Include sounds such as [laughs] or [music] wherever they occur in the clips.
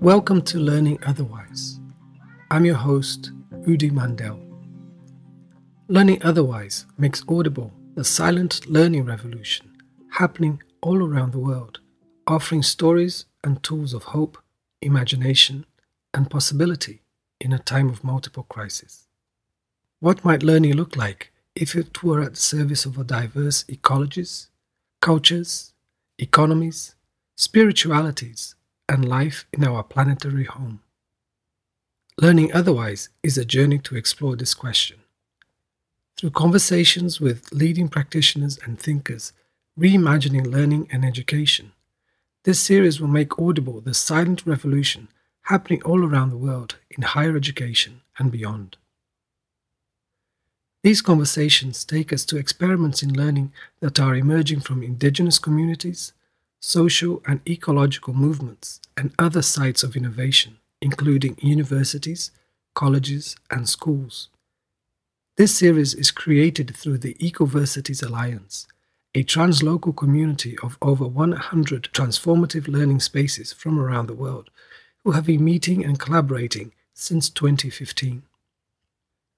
Welcome to Learning Otherwise. I'm your host, Udi Mandel. Learning Otherwise makes audible the silent learning revolution happening all around the world, offering stories and tools of hope, imagination, and possibility in a time of multiple crises. What might learning look like if it were at the service of a diverse ecologies, cultures, economies, spiritualities, and life in our planetary home. Learning otherwise is a journey to explore this question. Through conversations with leading practitioners and thinkers reimagining learning and education, this series will make audible the silent revolution happening all around the world in higher education and beyond. These conversations take us to experiments in learning that are emerging from indigenous communities, social and ecological movements, and other sites of innovation, including universities, colleges, and schools. This series is created through the Ecoversities Alliance, a translocal community of over 100 transformative learning spaces from around the world who have been meeting and collaborating since 2015.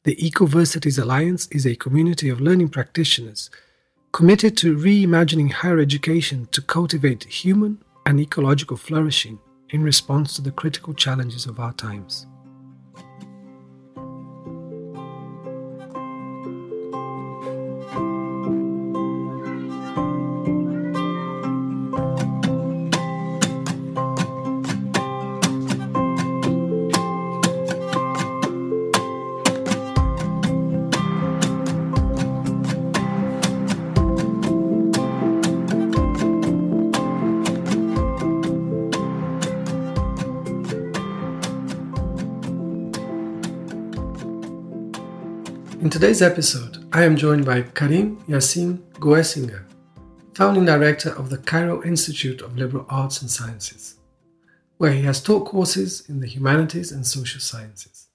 The Ecoversities Alliance is a community of learning practitioners committed to reimagining higher education to cultivate human and ecological flourishing in response to the critical challenges of our times. Today's episode, I am joined by Karim Yassin Goessinger, founding director of the Cairo Institute of Liberal Arts and Sciences, where he has taught courses in the humanities and social sciences.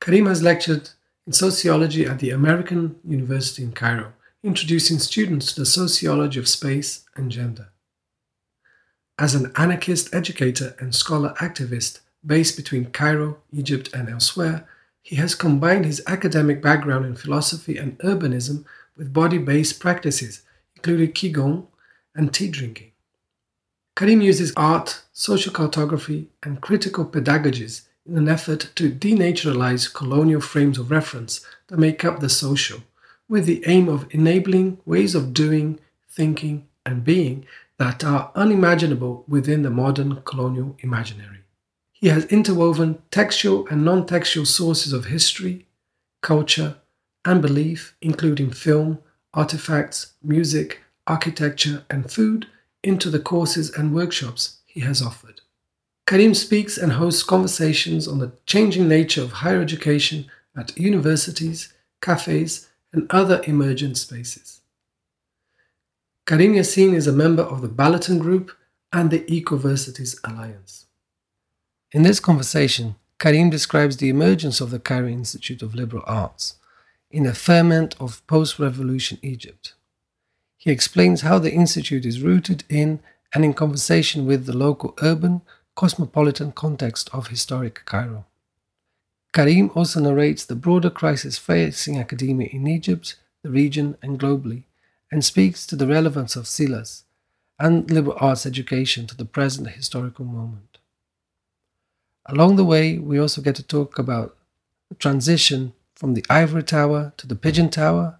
Karim has lectured in sociology at the American University in Cairo, introducing students to the sociology of space and gender. As an anarchist educator and scholar activist based between Cairo, Egypt, and elsewhere, he has combined his academic background in philosophy and urbanism with body based practices, including Qigong and tea drinking. Karim uses art, social cartography, and critical pedagogies in an effort to denaturalize colonial frames of reference that make up the social, with the aim of enabling ways of doing, thinking, and being that are unimaginable within the modern colonial imaginary. He has interwoven textual and non textual sources of history, culture, and belief, including film, artifacts, music, architecture, and food, into the courses and workshops he has offered. Karim speaks and hosts conversations on the changing nature of higher education at universities, cafes, and other emergent spaces. Karim Yassin is a member of the Balaton Group and the Ecoversities Alliance. In this conversation, Karim describes the emergence of the Cairo Institute of Liberal Arts in a ferment of post revolution Egypt. He explains how the institute is rooted in and in conversation with the local urban, cosmopolitan context of historic Cairo. Karim also narrates the broader crisis facing academia in Egypt, the region, and globally, and speaks to the relevance of CILAS and liberal arts education to the present historical moment. Along the way, we also get to talk about transition from the ivory tower to the pigeon tower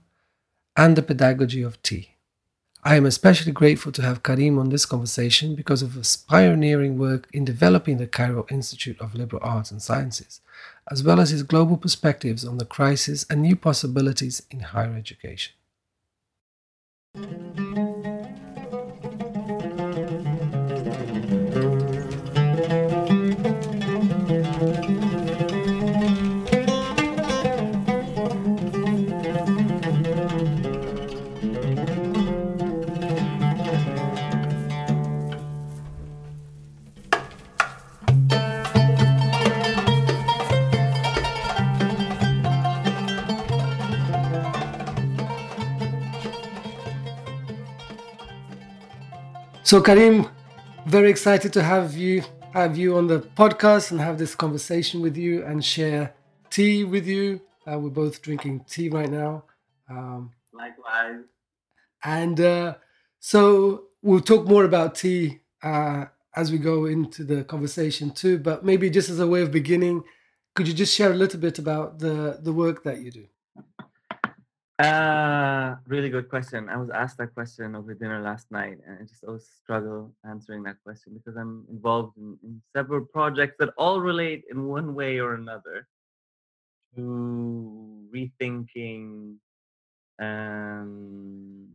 and the pedagogy of tea. I am especially grateful to have Karim on this conversation because of his pioneering work in developing the Cairo Institute of Liberal Arts and Sciences, as well as his global perspectives on the crisis and new possibilities in higher education. So, Karim, very excited to have you have you on the podcast and have this conversation with you and share tea with you. Uh, we're both drinking tea right now. Um, Likewise. And uh, so we'll talk more about tea uh, as we go into the conversation too. But maybe just as a way of beginning, could you just share a little bit about the the work that you do? Uh, really good question. I was asked that question over dinner last night, and I just always struggle answering that question because I'm involved in, in several projects that all relate in one way or another to rethinking um,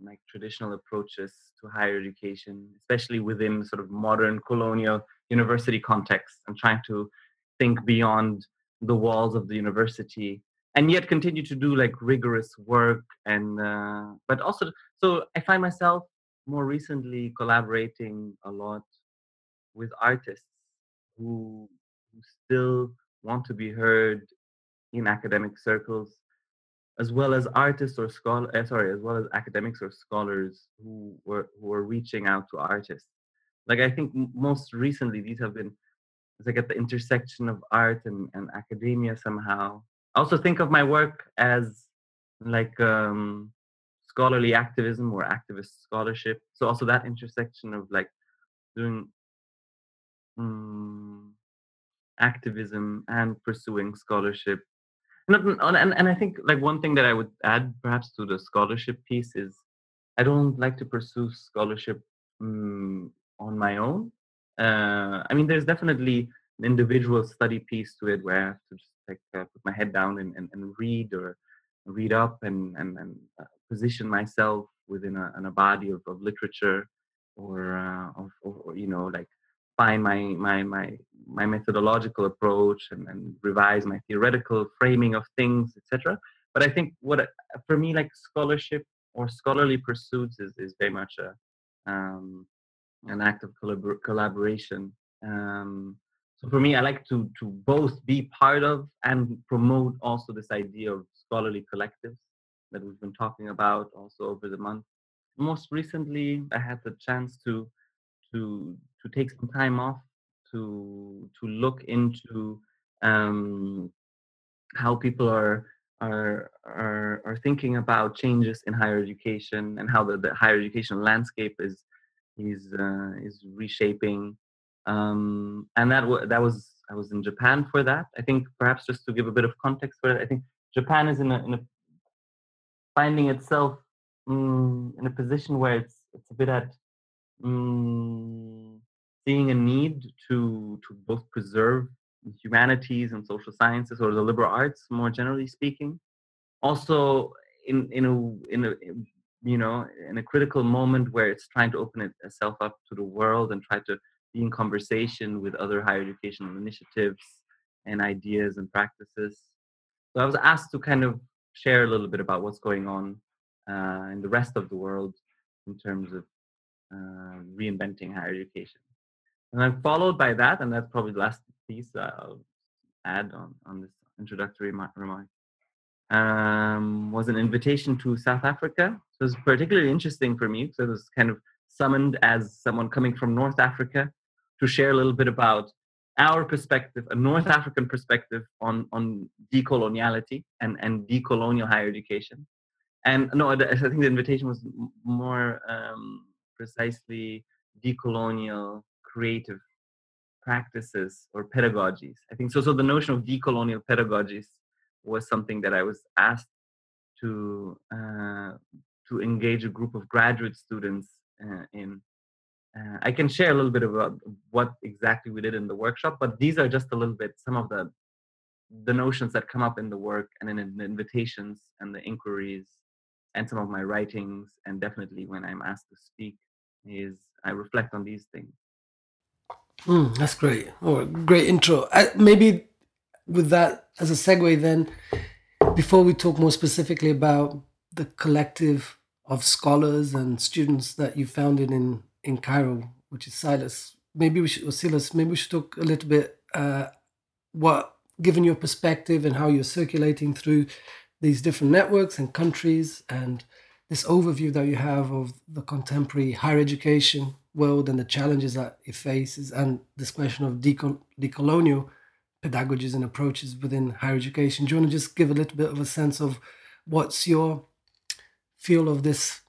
like traditional approaches to higher education, especially within sort of modern colonial university context. I'm trying to think beyond the walls of the university and yet continue to do like rigorous work and uh, but also so i find myself more recently collaborating a lot with artists who, who still want to be heard in academic circles as well as artists or scholar uh, sorry as well as academics or scholars who were who are reaching out to artists. Like i think most recently these have been it's like at the intersection of art and, and academia somehow also think of my work as like um, scholarly activism or activist scholarship. So also that intersection of like doing um, activism and pursuing scholarship. And, and, and I think like one thing that I would add perhaps to the scholarship piece is I don't like to pursue scholarship um, on my own. Uh, I mean, there's definitely an individual study piece to it where I have to just like uh, put my head down and, and, and read or read up and and, and uh, position myself within a, in a body of, of literature or, uh, of, or, you know like find my my my my methodological approach and, and revise my theoretical framing of things etc but i think what for me like scholarship or scholarly pursuits is, is very much a um, an act of collabor- collaboration. Um, so for me, I like to to both be part of and promote also this idea of scholarly collectives that we've been talking about also over the month. Most recently, I had the chance to to to take some time off to to look into um, how people are are are are thinking about changes in higher education and how the, the higher education landscape is is uh, is reshaping um, and that w- that was I was in Japan for that. I think perhaps just to give a bit of context for it, I think Japan is in a, in a finding itself um, in a position where it's it's a bit at um, seeing a need to to both preserve humanities and social sciences or the liberal arts more generally speaking also in in a in a you know in a critical moment where it's trying to open itself up to the world and try to be in conversation with other higher educational initiatives and ideas and practices. So I was asked to kind of share a little bit about what's going on uh, in the rest of the world in terms of uh, reinventing higher education. And then followed by that, and that's probably the last piece I'll add on, on this introductory remark, um, was an invitation to South Africa. So it was particularly interesting for me because I was kind of summoned as someone coming from North Africa to share a little bit about our perspective, a North African perspective on, on decoloniality and, and decolonial higher education. And no, I think the invitation was more um, precisely decolonial creative practices or pedagogies. I think so. So the notion of decolonial pedagogies was something that I was asked to uh, to engage a group of graduate students uh, in uh, I can share a little bit about what exactly we did in the workshop, but these are just a little bit some of the the notions that come up in the work and in the invitations and the inquiries and some of my writings and definitely when I'm asked to speak is I reflect on these things. Mm, that's great. Oh, great intro. Maybe with that as a segue, then, before we talk more specifically about the collective of scholars and students that you founded in in Cairo, which is CILAS. Maybe we should, or CILAS, maybe we should talk a little bit uh, what, given your perspective and how you're circulating through these different networks and countries and this overview that you have of the contemporary higher education world and the challenges that it faces, and this question of decol- decolonial pedagogies and approaches within higher education. Do you want to just give a little bit of a sense of what's your feel of this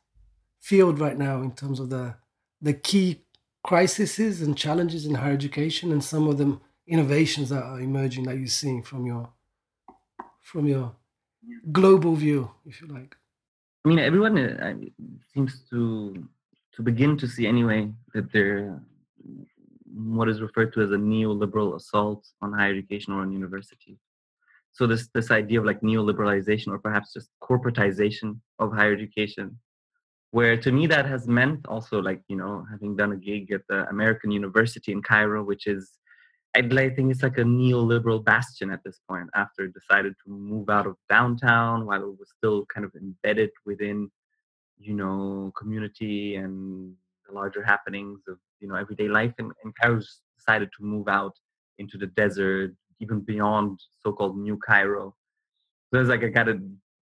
field right now in terms of the the key crises and challenges in higher education and some of the innovations that are emerging that you're seeing from your from your global view, if you like? I mean, everyone uh, seems to to begin to see anyway that there what is referred to as a neoliberal assault on higher education or on universities. So this this idea of like neoliberalization or perhaps just corporatization of higher education, where to me that has meant also like you know having done a gig at the American University in Cairo, which is I think it's like a neoliberal bastion at this point after it decided to move out of downtown while it was still kind of embedded within you know community and the larger happenings of you know everyday life. And, and Cairo decided to move out into the desert even beyond so-called new Cairo. So it's like I got a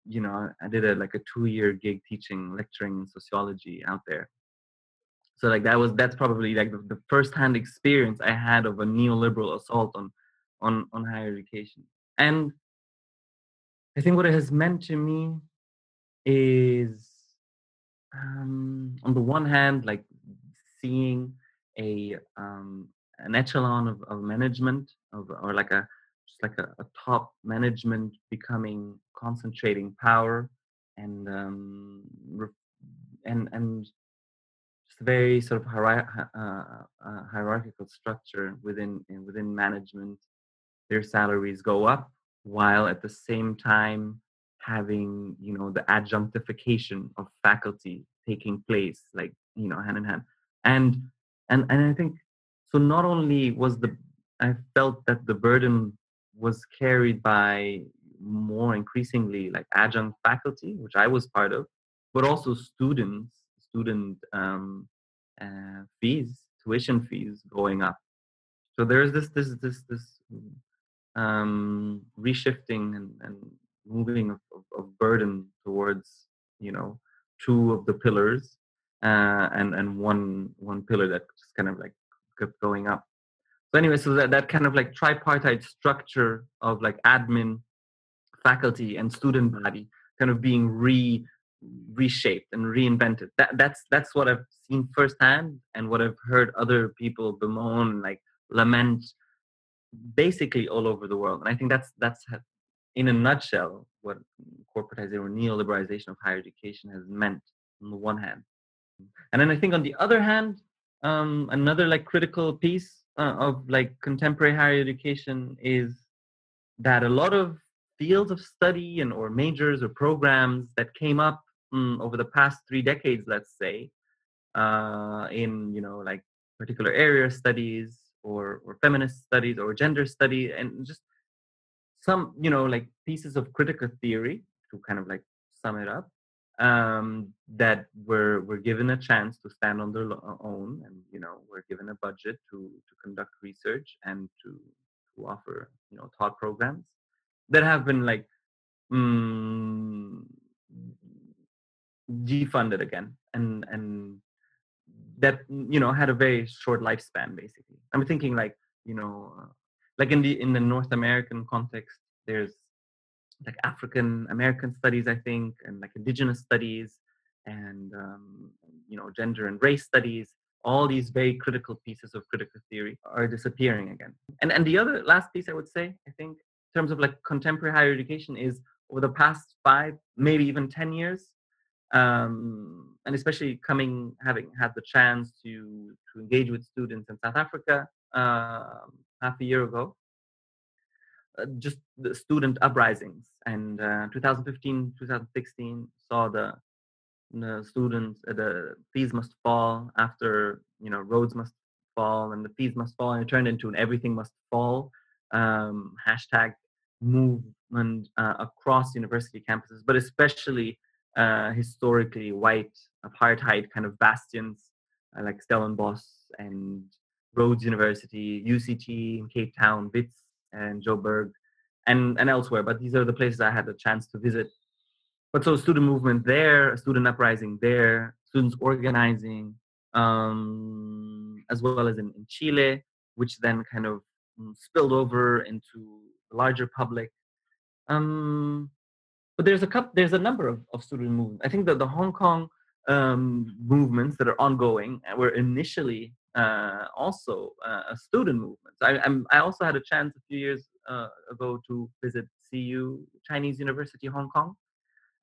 you know I did a like a two-year gig teaching lecturing sociology out there. So like that was that's probably like the, the first-hand experience I had of a neoliberal assault on on on higher education. And I think what it has meant to me is um, on the one hand, like seeing a um, an echelon of, of management of, or like a like a, a top management becoming concentrating power and um, and and just very sort of uh, uh, hierarchical structure within within management. Their salaries go up while at the same time having you know the adjunctification of faculty taking place like you know hand in hand and and and i think so not only was the i felt that the burden was carried by more increasingly like adjunct faculty which i was part of but also students student um, uh, fees tuition fees going up. So there's this this this this um, reshifting and, and moving of, of, of burden towards you know two of the pillars uh, and and one one pillar that just kind of like kept going up so anyway so that, that kind of like tripartite structure of like admin faculty and student body kind of being re reshaped and reinvented that that's that's what i've seen firsthand and what i've heard other people bemoan like lament basically all over the world and i think that's that's in a nutshell, what corporatization or neoliberalization of higher education has meant on the one hand. And then I think on the other hand, um, another like critical piece uh, of like contemporary higher education is that a lot of fields of study and or majors or programs that came up um, over the past three decades, let's say, uh, in you know like particular area studies or or feminist studies or gender study and just some you know like pieces of critical theory to kind of like sum it up um, that were were given a chance to stand on their own and you know were given a budget to to conduct research and to to offer you know taught programs that have been like mm, defunded again and and that you know had a very short lifespan basically. I'm thinking like you know like in the in the North American context, there's like African American studies, I think, and like indigenous studies, and um, you know gender and race studies. All these very critical pieces of critical theory are disappearing again. And and the other last piece I would say, I think, in terms of like contemporary higher education, is over the past five, maybe even ten years, um, and especially coming having had the chance to to engage with students in South Africa um, half a year ago, just the student uprisings. And uh, 2015, 2016 saw the the students uh, the fees must fall after you know roads must fall and the fees must fall and it turned into an everything must fall um, hashtag movement uh, across university campuses but especially uh, historically white apartheid kind of bastions uh, like Stellenbosch and Rhodes University, UCT in Cape Town, Wits and Joburg, and, and elsewhere. But these are the places I had the chance to visit. But so student movement there, student uprising there, students organizing, um, as well as in, in Chile, which then kind of mm, spilled over into the larger public. Um, but there's a couple, there's a number of, of student movements. I think that the Hong Kong um, movements that are ongoing were initially uh, also uh, a student movement. I, I'm, i also had a chance a few years uh, ago to visit CU Chinese University Hong Kong,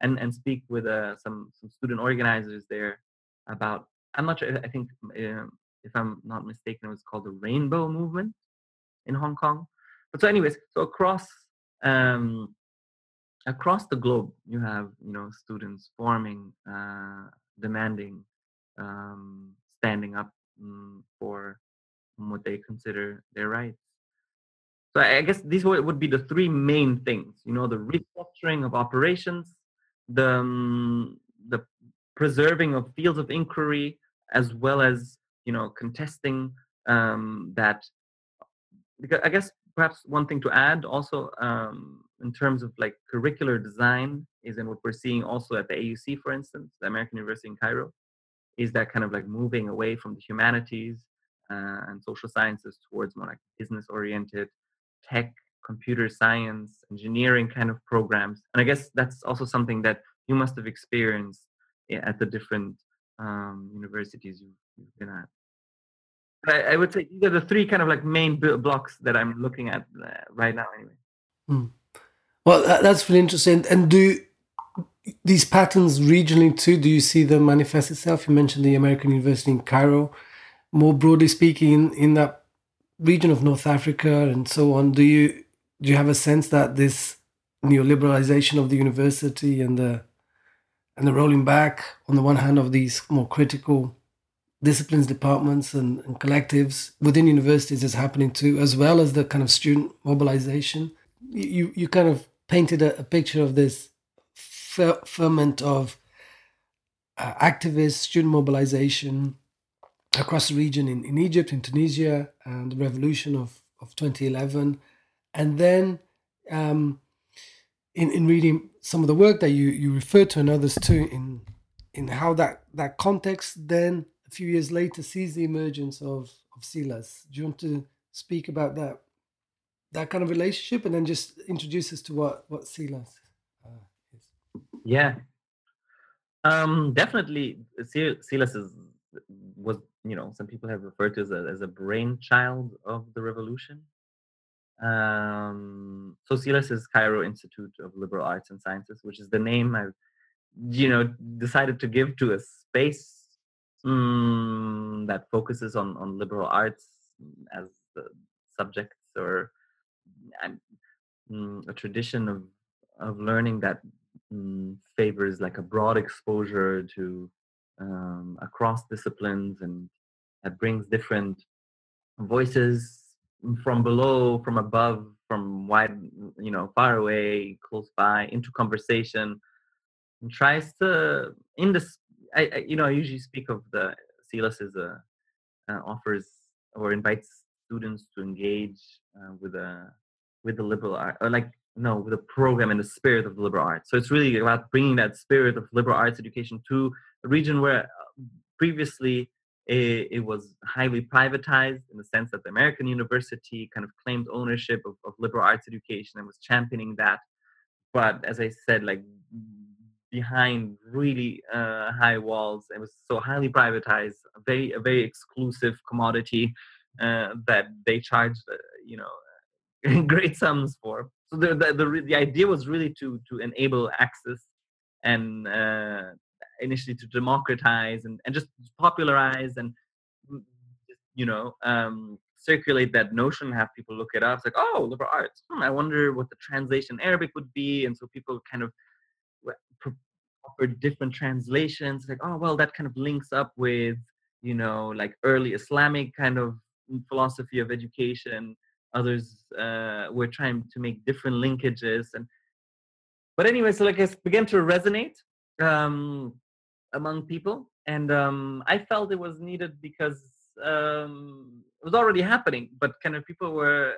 and and speak with uh, some some student organizers there about. I'm not sure. I think um, if I'm not mistaken, it was called the Rainbow Movement in Hong Kong. But so, anyways, so across um, across the globe, you have you know students forming, uh, demanding, um, standing up um, for what they consider their rights. So I guess these would be the three main things. You know, the restructuring of operations, the um, the preserving of fields of inquiry, as well as you know contesting um, that. I guess perhaps one thing to add also um, in terms of like curricular design is in what we're seeing also at the AUC, for instance, the American University in Cairo, is that kind of like moving away from the humanities uh, and social sciences towards more like business oriented tech computer science engineering kind of programs. And i guess that's also something that you must have experienced at the different um, universities you've, you've, been at. I, I, would say these are the three kind of like main blocks that i'm looking at uh, right now anyway. Hmm. well that's really interesting. And do these patterns regionally too do you see them manifest itself? You mentioned the american university in cairo. More broadly speaking in, in that region of north africa and so on do you do you have a sense that this neoliberalization of the university and the and the rolling back on the one hand of these more critical disciplines departments and, and collectives within universities is happening too as well as the kind of student mobilization? You you kind of painted a, a picture of this ferment of uh, activists, student mobilization across the region in, in Egypt, in Tunisia, and the revolution of, of 2011. And then um, in, in reading some of the work that you, you referred to and others too, in, in how that, that context then a few years later sees the emergence of, of CILAS. Do you want to speak about that? That kind of relationship, and then just introduce us to what what CILAS yeah. Um, definitely, CILAS is was you know some people have referred to as a, as a brainchild of the revolution. Um, so CILAS is Cairo Institute of Liberal Arts and Sciences, which is the name I've you know decided to give to a space um, that focuses on on liberal arts as the subjects or um, a tradition of of learning that mm, favors like a broad exposure to um, across disciplines and that brings different voices from below from above from wide you know far away close by into conversation and tries to in this I, I you know i usually speak of the CILAS as a uh, offers or invites students to engage uh, with a with the liberal art or like no the program and the spirit of the liberal arts so it's really about bringing that spirit of liberal arts education to a region where uh, previously it, it, was highly privatized in the sense that the american university kind of claimed ownership of, of liberal arts education and was championing that but as i said like behind really uh, high walls it was so highly privatized a very a very exclusive commodity uh, that they charged uh, you know [laughs] great sums for. The, the, the, idea was really to, to enable access and uh, initially to democratize and, and just popularize and, mm, you know, um, circulate that notion, have people look it up. It's like, oh, liberal arts. Hmm, I wonder what the translation Arabic would be. And so people kind of offer different translations. Like, oh, well, that kind of links up with, you know, like early Islamic kind of philosophy of education others uh, were trying to make different linkages and but anyway so like it began to resonate um, among people and um, i felt it was needed because um, it was already happening but kind of people were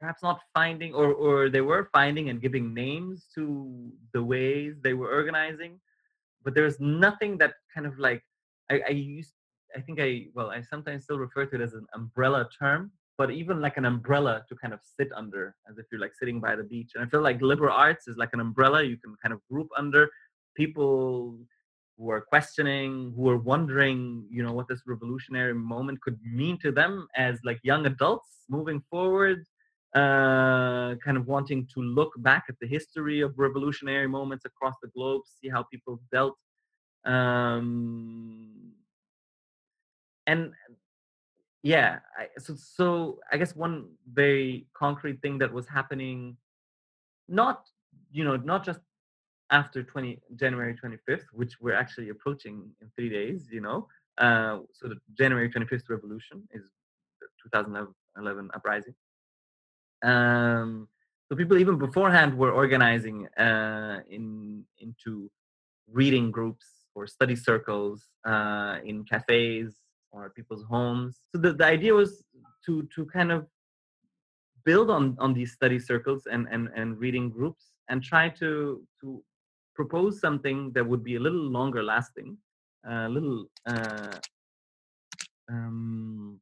perhaps not finding or, or they were finding and giving names to the ways they were organizing but there's nothing that kind of like I, I used I think I well I sometimes still refer to it as an umbrella term, but even like an umbrella to kind of sit under, as if you're like sitting by the beach. And I feel like liberal arts is like an umbrella you can kind of group under people who are questioning, who are wondering, you know, what this revolutionary moment could mean to them as like young adults moving forward, uh, kind of wanting to look back at the history of revolutionary moments across the globe, see how people dealt. Um, and yeah, I, so so I guess one very concrete thing that was happening, not you know, not just after 20 January 25th, which we're actually approaching in three days, you know. Uh, so the January 25th revolution is the 2011 uprising. Um, so people even beforehand were organizing uh, in into reading groups or study circles uh, in cafes or people's homes. So the, the idea was to to kind of build on on these study circles and and, and reading groups and try to to propose something that would be a little longer lasting, a little uh, um,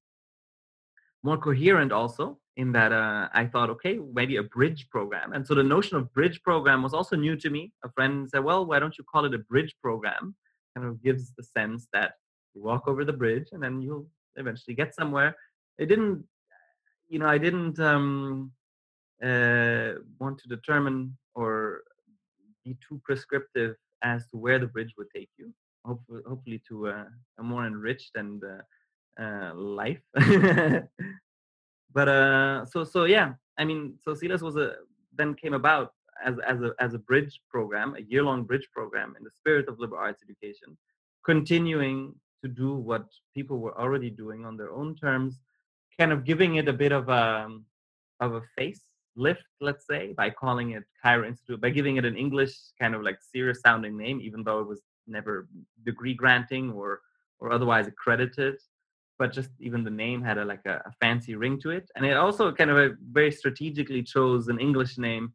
more coherent also in that uh, I thought, okay, maybe a bridge program. And so the notion of bridge program was also new to me. A friend said, well, why don't you call it a bridge program? Kind of gives the sense that you walk over the bridge and then you'll eventually get somewhere. It didn't, you know, I didn't um, uh, want to determine or be too prescriptive as to where the bridge would take you. Hopefully, hopefully to uh, a more enriched and uh, uh, life. [laughs] but uh, so so yeah, I mean, so CILAS was a then came about as as a as a bridge program, a year long bridge program in the spirit of liberal arts education, continuing to do what people were already doing on their own terms, kind of giving it a bit of a um, of a face lift, let's say, by calling it Cairo Institute, by giving it an English kind of like serious sounding name, even though it was never degree granting or or otherwise accredited. But just even the name had a like a, a fancy ring to it, and it also kind of a, very strategically chose an English name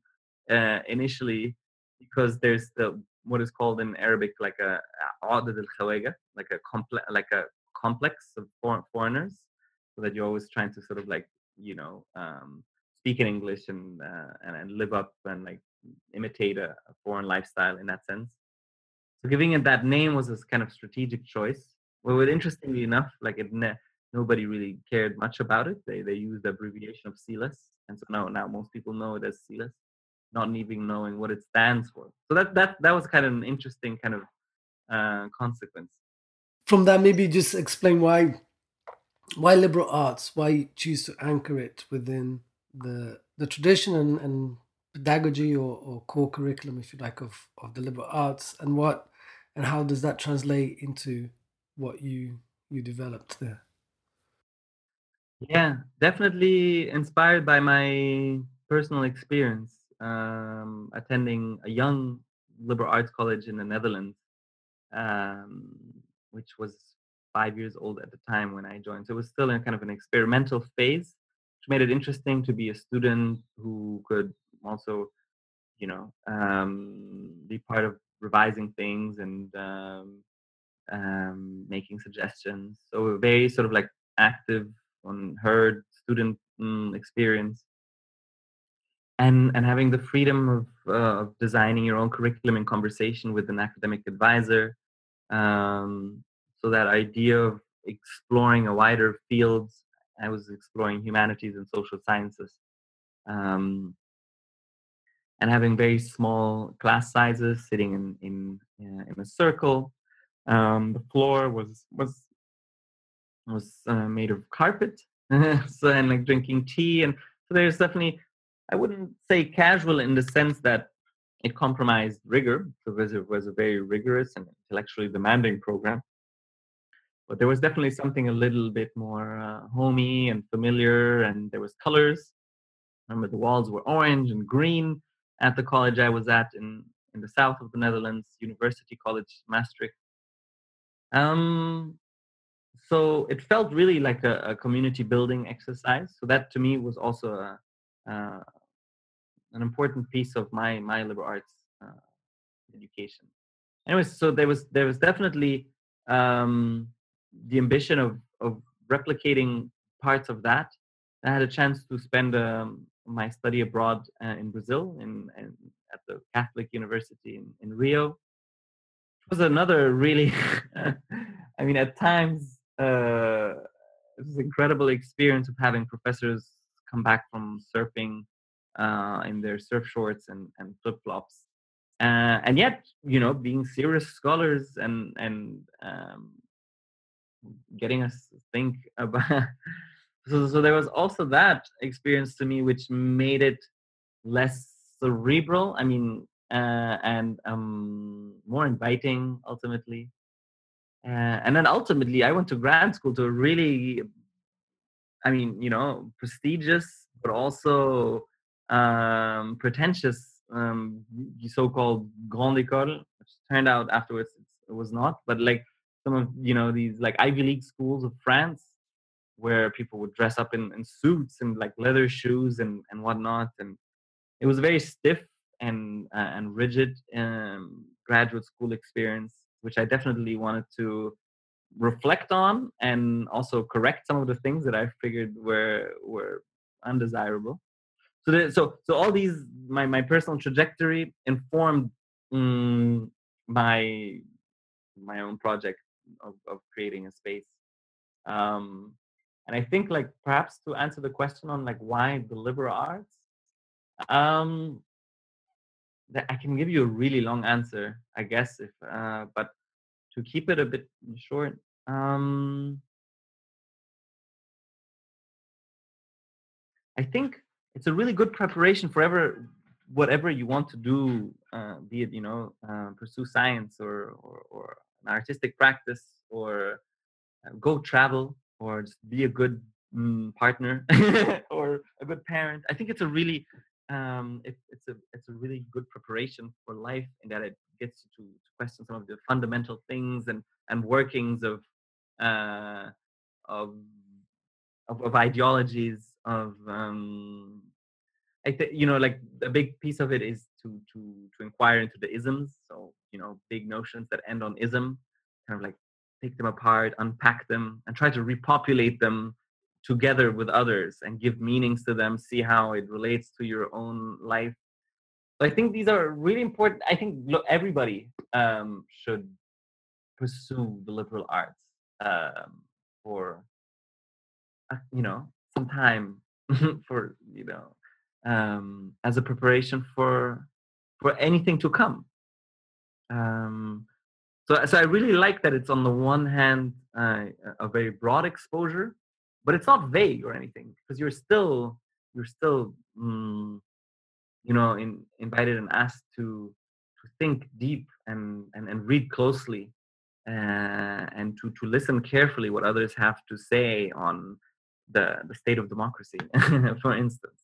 uh, initially because there's the what is called in Arabic like a audit al like a complex like a complex of foreign, foreigners, so that you're always trying to sort of like you know um, speak in English and, uh, and, and live up and like imitate a, a, foreign lifestyle in that sense. So giving it that name was a kind of strategic choice. Well, interestingly enough, like it ne- nobody really cared much about it. They they used the abbreviation of CILAS, and so now now most people know it as CILAS, not even knowing what it stands for. So that that that was kind of an interesting kind of uh, consequence. From that, maybe just explain why why liberal arts, why you choose to anchor it within the the tradition and, and pedagogy or, or core curriculum, if you like, of, of the liberal arts and what and how does that translate into what you you developed there? Yeah, definitely inspired by my personal experience um, attending a young liberal arts college in the Netherlands, um, which was five years old at the time when I joined. So it was still in kind of an experimental phase which made it interesting to be a student who could also, you know, um, be part of revising things and um, um, making suggestions. So a very sort of like active, on unheard student um, experience. And, and having the freedom of, uh, designing your own curriculum in conversation with an academic advisor. Um, so that idea of exploring a wider fields I was exploring humanities and social sciences. Um, and having very small class sizes, sitting in in uh, in a circle. Um, the floor was was was uh, made of carpet, [laughs] so and like drinking tea, and so there's definitely I wouldn't say casual in the sense that it compromised rigor because it was a very rigorous and intellectually demanding program. But there was definitely something a little bit more uh, homey and familiar and there was colors. Remember the walls were orange and green at the college i was at in, in the south of the netherlands university college maastricht. Um, so it felt really like a, a, community building exercise. So that to me was also a, an important piece of my my liberal arts uh, education anyways so there was there was definitely um, the ambition of of replicating parts of that. I had a chance to spend um, my study abroad uh, in Brazil, in, in, at the Catholic University in, in Rio. It was another really, [laughs] I mean, at times uh, it was an incredible experience of having professors come back from surfing uh, in their surf shorts and, and flip flops, uh, and yet you know being serious scholars and and um, getting us to think [laughs] about so, so there was also that experience to me which made it less cerebral i mean uh, and um, more inviting ultimately. Uh, and then ultimately i went to grad school to really i mean you know prestigious but also um, pretentious um, so-called grande école which turned out afterwards it was not but like some of you know these like ivy league schools of france where people would dress up in, in suits and like leather shoes and, and whatnot. And it was a very stiff and uh, and rigid um, graduate school experience, which I definitely wanted to reflect on and also correct some of the things that I figured were were undesirable. So so so all these my my personal trajectory informed um, my my own project of, of creating a space. Um, and i think like perhaps to answer the question on like why the liberal arts um i can give you a really long answer i guess if uh but to keep it a bit short um i think it's a really good preparation for ever whatever you want to do uh, be it you know uh, pursue science or, or, or an artistic practice or uh, go travel or just be a good mm, partner [laughs] or a good parent. I think it's a really um, it, it's a it's a really good preparation for life in that it gets to, to question some of the fundamental things and and workings of uh, of, of, of ideologies of um, I think you know like a big piece of it is to to to inquire into the isms. So you know big notions that end on ism, kind of like take them apart, unpack them, and try to repopulate them together with others and give meanings to them, see how it relates to your own life. So I think these are really important. I think look, everybody um, should pursue the liberal arts um, for, you know, some time [laughs] for, you know, um, as a preparation for for anything to come. Um, so, so I really like that it's on the one hand uh, a very broad exposure, but it's not vague or anything because you're still you're still mm, you know in, invited and asked to to think deep and and, and read closely uh, and to to listen carefully what others have to say on the the state of democracy, [laughs] for instance.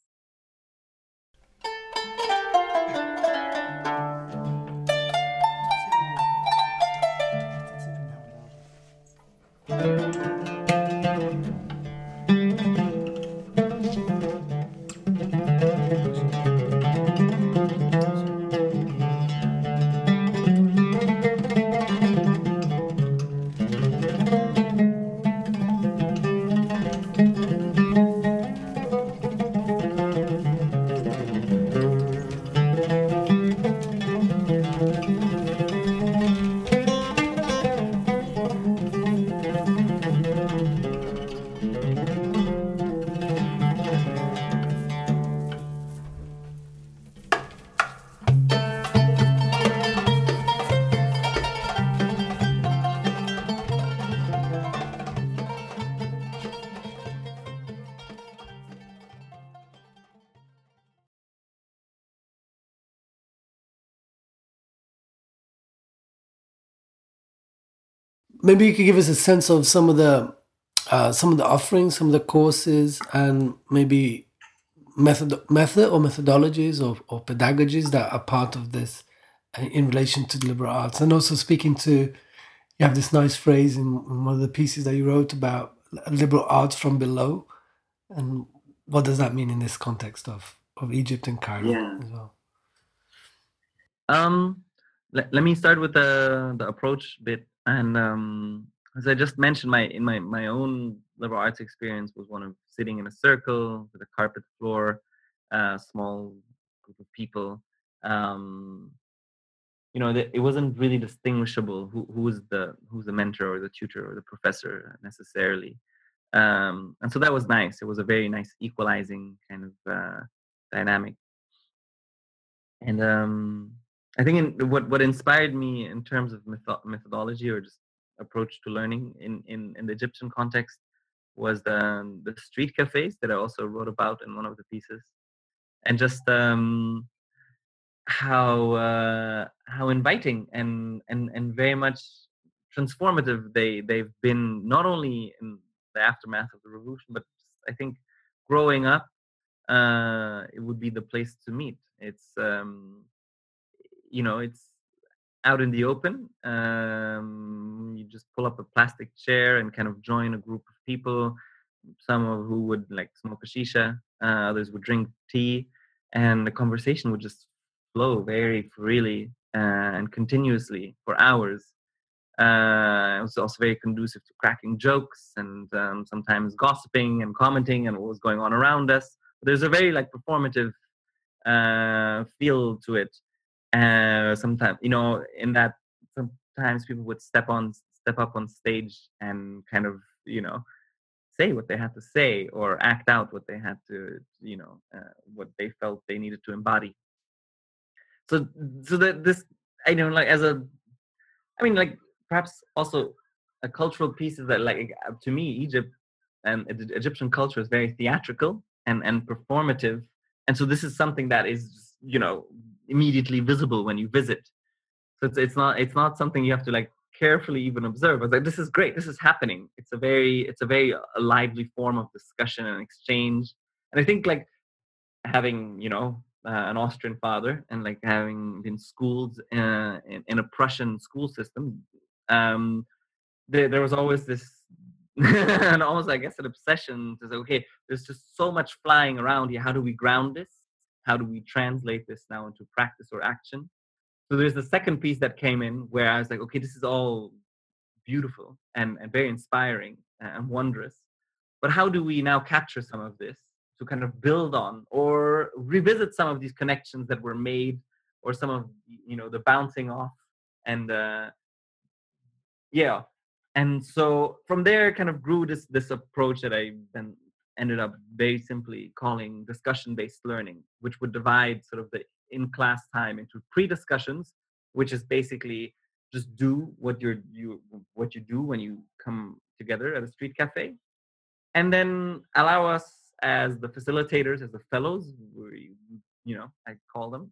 Música maybe you could give us a sense of some of the uh, some of the offerings, some of the courses, and maybe method method or methodologies or, or pedagogies that are part of this uh, in relation to the liberal arts, and also speaking to you have this nice phrase in, in one of the pieces that you wrote about liberal arts from below, and what does that mean in this context of of Egypt and Cairo yeah. as well? Um, let, let me start with the the approach bit and um, as I just mentioned, my in my my own liberal arts experience was one of sitting in a circle with a carpet floor, a small group of people. Um, you know, it wasn't really distinguishable who who was the who's the mentor or the tutor or the professor necessarily. Um, and so that was nice. It was a very nice equalizing kind of uh, dynamic. And um, I think in, what what inspired me in terms of metho- methodology or just approach to learning in, in, in the Egyptian context was the, the street cafes that I also wrote about in one of the pieces, and just um, how uh, how inviting and and and very much transformative they they've been not only in the aftermath of the revolution, but I think growing up, uh, it would be the place to meet. It's um, you know it's out in the open. Um, you just pull up a plastic chair and kind of join a group of people. Some of who would like smoke a shisha, uh, others would drink tea, and the conversation would just flow very freely uh, and continuously for hours. Uh, it was also very conducive to cracking jokes and um, sometimes gossiping and commenting and what was going on around us. There's a very like performative uh, feel to it uh, sometimes you know in that sometimes people would step on step up on stage and kind of you know say what they had to say or act out what they had to you know uh, what they felt they needed to embody. So so that this i know like as a i mean like perhaps also a cultural piece is that like uh, to me egypt and egyptian culture is very theatrical and and performative. And so this is something that is you know immediately visible when you visit. So it's, it's not it's not something you have to like carefully even observe. Like this is great. This is happening. It's a very it's a very a uh, lively form of discussion and exchange. And I think like having you know uh, an Austrian father and like having been schooled uh, in, in, a Prussian school system, um, there, there was always this [laughs] and almost I guess an obsession to say, okay, there's just so much flying around here. How do we ground this? How do we translate this now into practice or action? So there's the second piece that came in where i was like okay this is all beautiful and, and very inspiring and wondrous but how do we now capture some of this to kind of build on or revisit some of these connections that were made or some of you know the bouncing off and uh yeah. And so from there kind of grew this this approach that i then ended up very simply calling discussion based learning, which would divide sort of the in class time into pre discussions, which is basically just do what you're you what you do when you come together at a street cafe and then allow us as the facilitators as the fellows we, you know i call them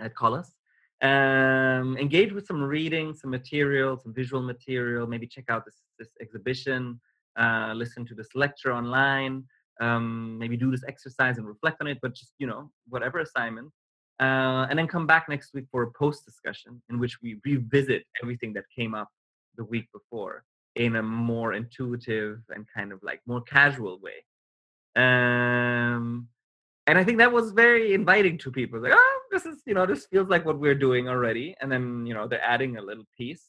i call us um, engage with some reading some material some visual material maybe check out this, this exhibition uh, listen to this lecture online, um, maybe do this exercise and reflect on it, but just, you know, whatever assignment. Uh, and then come back next week for a post discussion in which we revisit everything that came up the week before in a more intuitive and kind of like more casual way. Um, and I think that was very inviting to people. Like, oh, this is, you know, this feels like what we're doing already. And then, you know, they're adding a little piece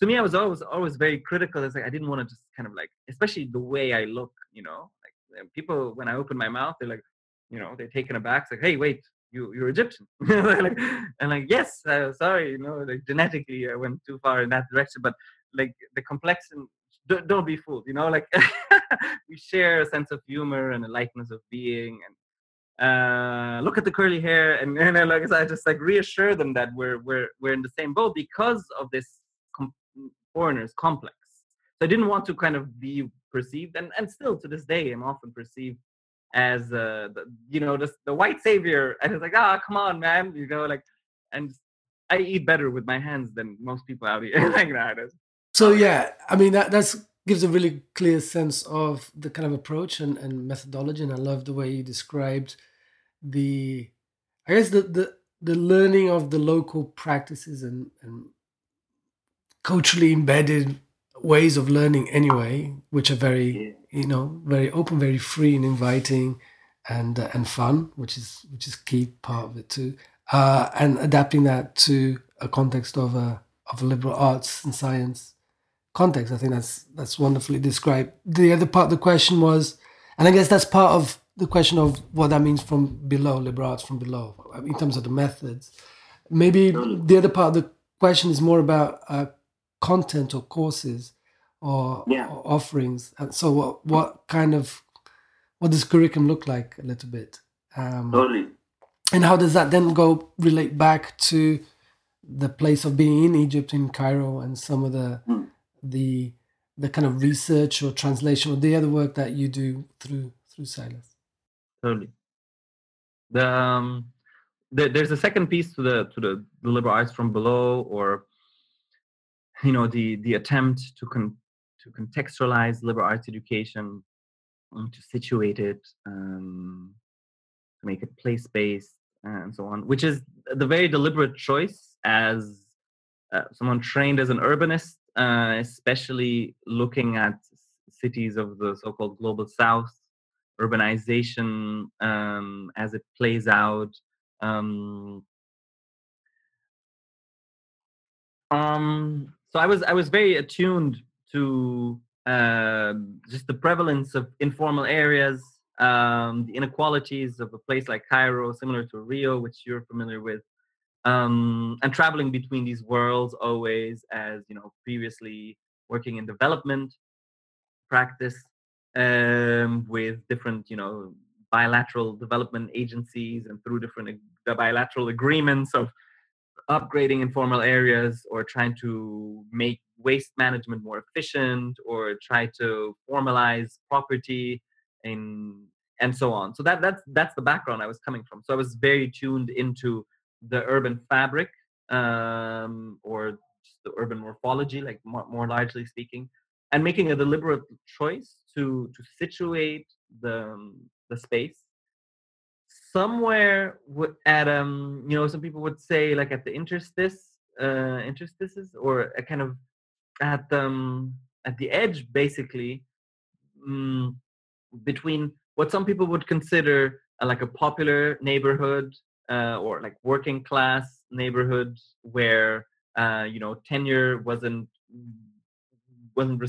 to me, I was always always very critical. It's like I didn't want to just kind of like, especially the way I look. You know, like people when I open my mouth, they're like, you know, they're taken aback. It's like, hey, wait, you you're Egyptian. [laughs] like, and like, yes, uh, sorry, you know, like genetically I went too far in that direction, but like the complexion. Don't, don't be fooled, you know. Like [laughs] we share a sense of humor and a lightness of being, and uh, look at the curly hair and, [laughs] and like I just like reassure them that we're we're we're in the same boat because of this foreigners complex. So I didn't want to kind of be perceived, and, and still to this day, I'm often perceived as uh, the, you know the, white savior, and it's like, ah, come on, man, you know, like, and I eat better with my hands than most people out here. [laughs] like that. So yeah, I mean that that's gives a really clear sense of the kind of approach and, and methodology, and I love the way you described the, I guess the the the learning of the local practices and, and culturally embedded ways of learning anyway, which are very you know very open, very free and inviting, and uh, and fun, which is which is key part of it too, uh, and adapting that to a context of a of a liberal arts and science context. I think that's that's wonderfully described. The other part of the question was, and I guess that's part of the question of what that means from below, liberal arts from below, in terms of the methods. Maybe the other part of the question is more about uh, content or courses or, Yeah. or offerings. And so, what what kind of what does curriculum look like a little bit? Um, Totally. and how does that then go relate back to the place of being in Egypt in Cairo and some of the Hmm. the the kind of research or translation or the other work that you do through through CILAS? totally. The, um, the there's a second piece to the to the, the liberal arts from below, or you know the the attempt to con, to contextualize liberal arts education, um, to situate it, um, to make it place based, and so on, which is the very deliberate choice as uh, someone trained as an urbanist, uh, especially looking at cities of the so-called global south urbanization um, as it plays out. Um, um, so I was I was very attuned to uh, just the prevalence of informal areas, um, the inequalities of a place like Cairo, similar to Rio, which you're familiar with, um, and traveling between these worlds always as you know previously working in development practice um, with different, you know, bilateral development agencies and through different ag- the bilateral agreements of upgrading informal areas or trying to make waste management more efficient or try to formalize property in and so on. So that that's that's the background i was coming from. So i was very tuned into the urban fabric um, or the urban morphology like more, more largely speaking and making a deliberate choice to to situate the the space somewhere at um you know some people would say like at the interstice uh interstices or a kind of at um at the edge basically mm, between what some people would consider uh, like a popular neighborhood uh, or like working class neighborhood where uh, you know tenure wasn't wasn't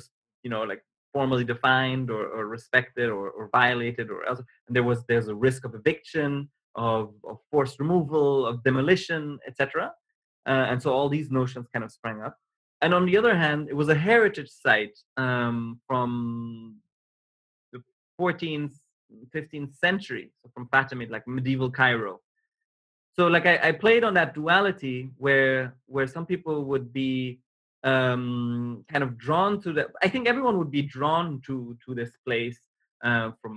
you know like formally defined or, or respected or, or violated or else and there was there's a risk of eviction of, of forced removal of demolition etc uh, and so all these notions kind of sprang up. And on the other hand it was a heritage site um, from the 14th 15th century so from fatimid like medieval cairo. So like I, I played on that duality where where some people would be um kind of drawn to that i think everyone would be drawn to to this place uh, from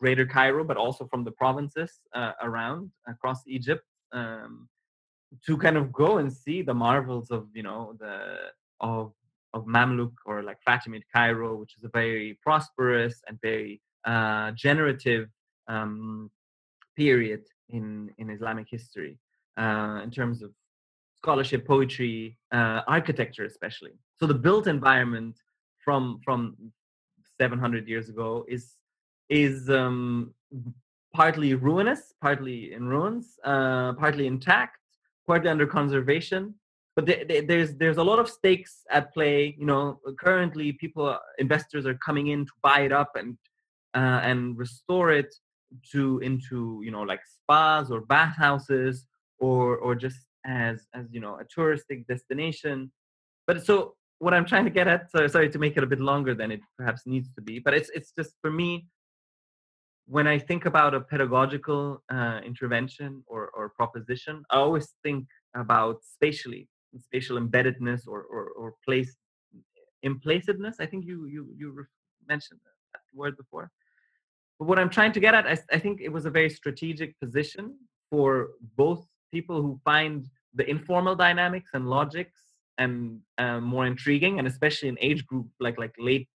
greater cairo but also from the provinces uh, around across egypt um to kind of go and see the marvels of you know the of of mamluk or like fatimid cairo which is a very prosperous and very uh generative um period in in Islamic history uh, in terms of scholarship, poetry, uh, architecture, especially. So the built environment from from 700 years ago is is um, partly ruinous, partly in ruins, uh, partly intact, partly under conservation. But the- the- there's there's a lot of stakes at play. You know, currently people investors are coming in to buy it up and uh, and restore it to into you know like spas or bathhouses or or just as as you know a touristic destination but so what i'm trying to get at so sorry to make it a bit longer than it perhaps needs to be but it's it's just for me when i think about a pedagogical uh, intervention or or proposition i always think about spatially spatial embeddedness or or, or place implacedness i think you you you mentioned that word before. But what I'm trying to get at, I, I think it was a very strategic position for both people who find the informal dynamics and logics and uh, more intriguing, and especially an age group like like late,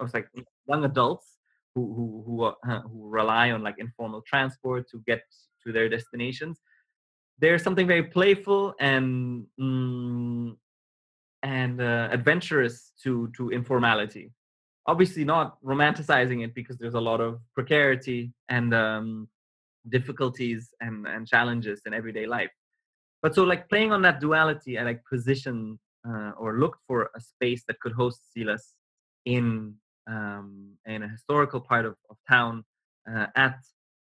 I was like young adults who who who, uh, who rely on like informal transport to get to their destinations. There's something very playful and mm, and uh, adventurous to to informality obviously not romanticizing it because there's a lot of precarity and um, difficulties and, and challenges in everyday life but so like playing on that duality i like position uh, or looked for a space that could host CILAS in um, in a historical part of, of town uh, at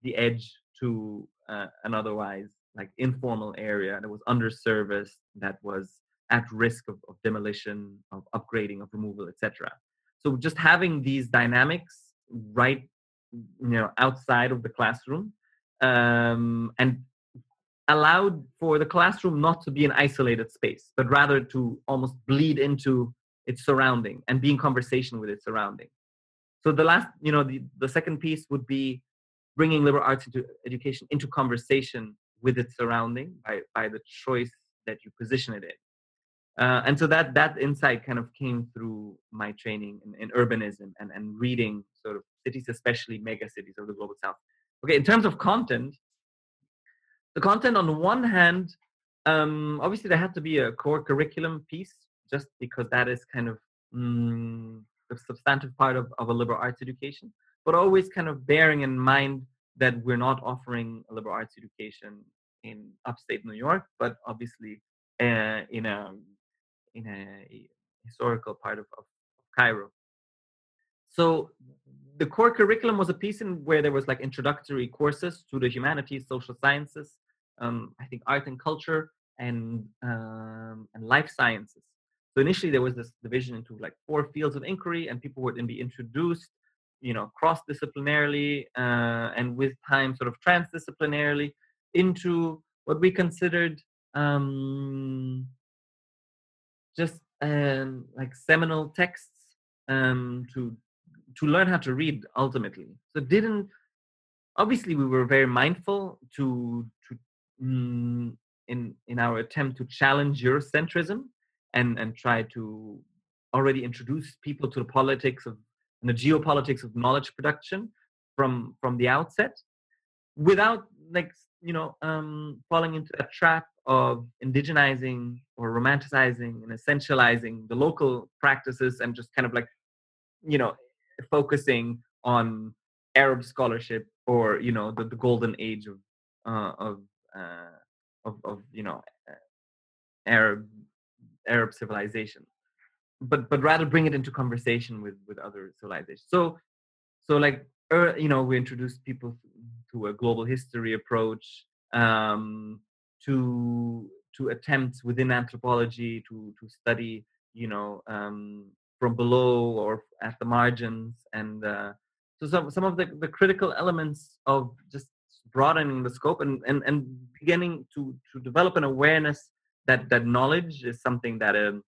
the edge to uh, an otherwise like informal area that was underserviced, that was at risk of, of demolition, of upgrading, of removal, etc. So just having these dynamics right, you know, outside of the classroom, um, and allowed for the classroom not to be an isolated space, but rather to almost bleed into its surrounding and be in conversation with its surrounding. So the last, you know, the, the second piece would be bringing liberal arts into education into conversation with its surrounding by, by the choice that you position it in. Uh, and so that that insight kind of came through my training in, in, urbanism and, and reading sort of cities, especially mega cities of the global south. Okay, in terms of content, the content on the one hand, um, obviously there had to be a core curriculum piece, just because that is kind of mm, the substantive part of, of a liberal arts education, but always kind of bearing in mind that we're not offering a liberal arts education in upstate New York, but obviously uh, in a in a historical part of, of Cairo. So the core curriculum was a piece in where there was like introductory courses to the humanities, social sciences, um, I think art and culture, and um, and life sciences. So initially there was this division into like four fields of inquiry, and people would then be introduced, you know, cross-disciplinarily uh, and with time sort of transdisciplinarily into what we considered um, just um, like seminal texts um, to to learn how to read ultimately. So didn't obviously we were very mindful to to mm, in in our attempt to challenge Eurocentrism and and try to already introduce people to the politics of the geopolitics of knowledge production from from the outset without like you know um, falling into a trap of indigenizing or romanticizing and essentializing the local practices and just kind of like you know focusing on arab scholarship or you know the, the golden age of uh, of, of of you know arab arab civilization. But but rather bring it into conversation with with other civilizations. So so like er, you know we introduce people to a global history approach um, to to attempts within anthropology to to study you know um, from below or at the margins. And uh, so some some of the, the critical elements of just broadening the scope and, and and beginning to to develop an awareness that that knowledge is something that um,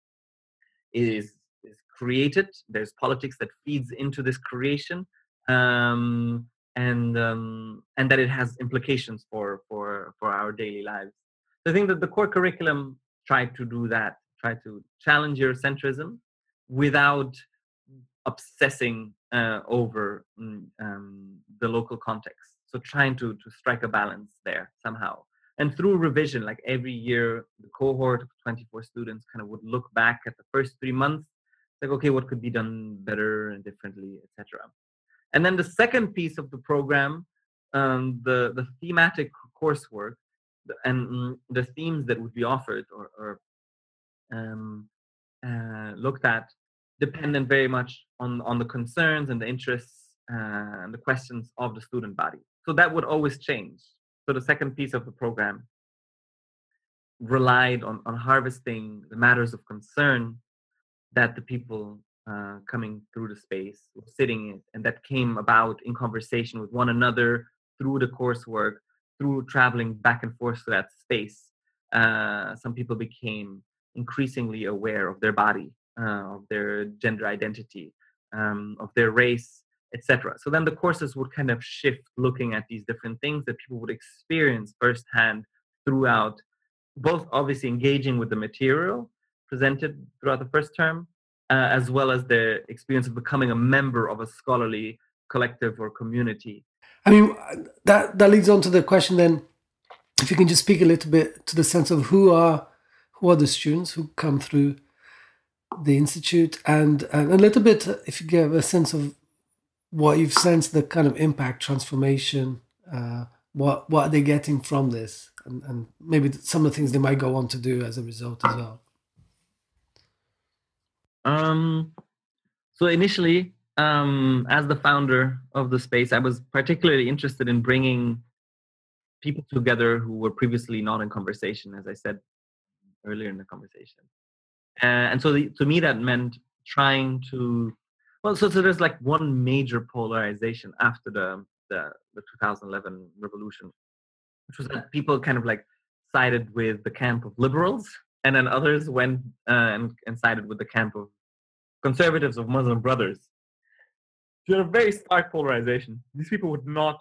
is is created there's politics that feeds into this creation um, and um, and that it has implications for for for our daily lives. So I think that the core curriculum tried to do that, try to challenge Eurocentrism without obsessing uh, over mm, um, the local context. So trying to to strike a balance there somehow. And through revision, like every year, the cohort of 24 students kind of would look back at the first three months, like, okay, what could be done better and differently, etc. And then the second piece of the program, um, the, the thematic coursework and mm, the themes that would be offered or, or um, uh, looked at dependent very much on, on the concerns and the interests uh, and the questions of the student body. So that would always change. So the second piece of the program relied on, on harvesting the matters of concern that the people uh, coming through the space, were sitting in, and that came about in conversation with one another through the coursework, through traveling back and forth to that space. Uh, some people became increasingly aware of their body, uh, of their gender identity, um, of their race, etc. So then the courses would kind of shift, looking at these different things that people would experience firsthand throughout, both obviously engaging with the material presented throughout the first term, uh, as well as the experience of becoming a member of a scholarly collective or community. I mean, that that leads on to the question then. If you can just speak a little bit to the sense of who are who are the students who come through the institute, and, and a little bit, if you give a sense of what you've sensed, the kind of impact, transformation, uh, what what are they getting from this, and, and maybe some of the things they might go on to do as a result as well. Um, so initially, um, as the founder of the space, I was particularly interested in bringing people together who were previously not in conversation, as I said earlier in the conversation. Uh, and so the, to me, that meant trying to, well, so, so there's like one major polarization after the, the, the 2011 revolution, which was that people kind of like sided with the camp of liberals, and then others went uh, and, and sided with the camp of conservatives of Muslim brothers. So a very stark polarization. These people would not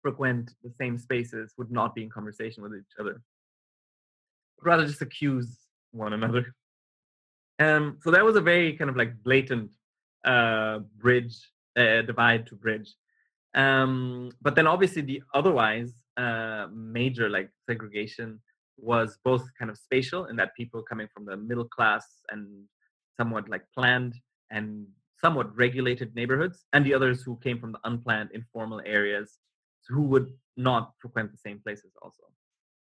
frequent the same spaces, would not be in conversation with each other, rather just accuse one another. Um, so that was a very kind of like blatant uh, bridge, uh, divide to bridge. Um, but then obviously the otherwise uh, major like segregation was both kind of spatial in that people coming from the middle class and somewhat like planned and somewhat regulated neighborhoods, and the others who came from the unplanned informal areas who would not frequent the same places also.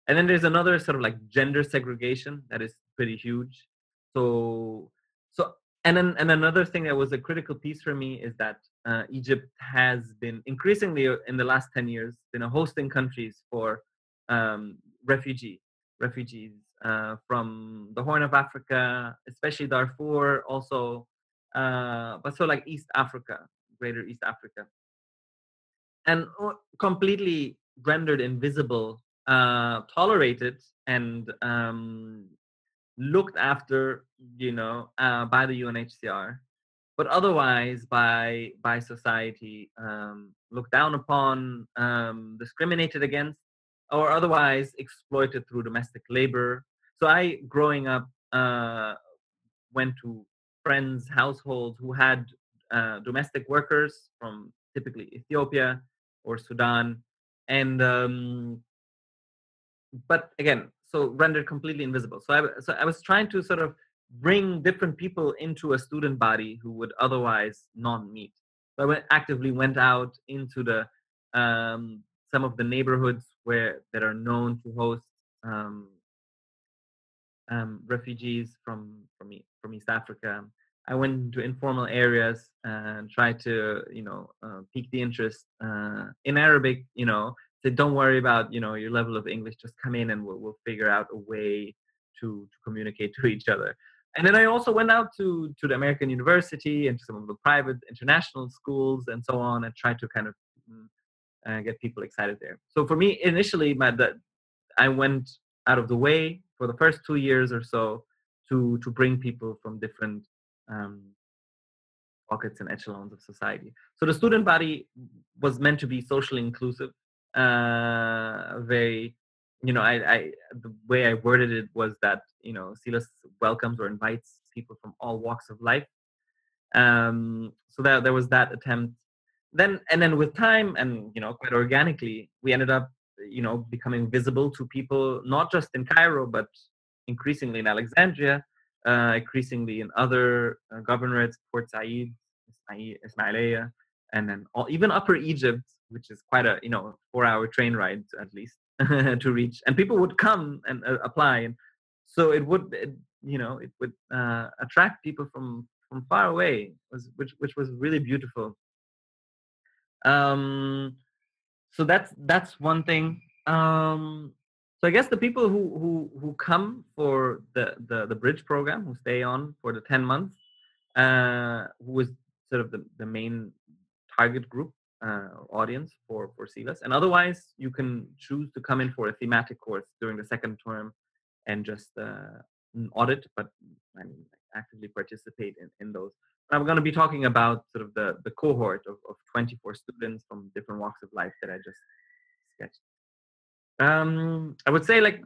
And then there's another sort of like gender segregation that is pretty huge. So so and then and another thing that was a critical piece for me is that uh, Egypt has been increasingly uh, in the last 10 years been a hosting countries for um, refugee refugees uh, from the Horn of Africa, especially Darfur, also, uh, but so like East Africa, Greater East Africa, and uh, completely rendered invisible, uh, tolerated, and um, looked after, you know, uh, by the UNHCR, but otherwise by by society, um, looked down upon, um, discriminated against, or otherwise exploited through domestic labor. So I, growing up, uh, went to friends' households who had uh, domestic workers from typically Ethiopia or Sudan, and um, but again, so rendered completely invisible. So I, so I was trying to sort of bring different people into a student body who would otherwise not meet. So I went, actively went out into the um, some of the neighborhoods where that are known to host um, um, refugees from from from East Africa. I went to informal areas and tried to you know uh, pique the interest uh, in Arabic. You know, said don't worry about you know your level of English. Just come in and we'll, we'll figure out a way to to communicate [laughs] to each other. And then I also went out to to the American University and to some of the private international schools and so on, and tried to kind of mm, uh, get people excited there. So for me, initially, my that I went out of the way for the first two years or so to to bring people from different um, pockets and echelons of society. So the student body was meant to be socially inclusive, uh, very, you know, I, I the way I worded it was that you know CILAS welcomes or invites people from all walks of life. Um, so that there was that attempt then and then with time and you know quite organically we ended up you know becoming visible to people not just in cairo but increasingly in alexandria uh, increasingly in other uh, governorates port said ismailia and then all, even upper egypt which is quite a you know four hour train ride at least [laughs] to reach and people would come and uh, apply and so it would it, you know it would uh, attract people from from far away was which which was really beautiful. Um so that's that's one thing. Um so i guess the people who who who come for the the, the bridge program who stay on for the 10 months uh who is sort of the, the main target group uh, audience for for CILAS. And otherwise, you can choose to come in for a thematic course during the second term and just uh, audit, but I mean, actively participate in, in those. I'm going to be talking about sort of the, the cohort of, of 24 students from different walks of life that I just sketched. Um, I would say like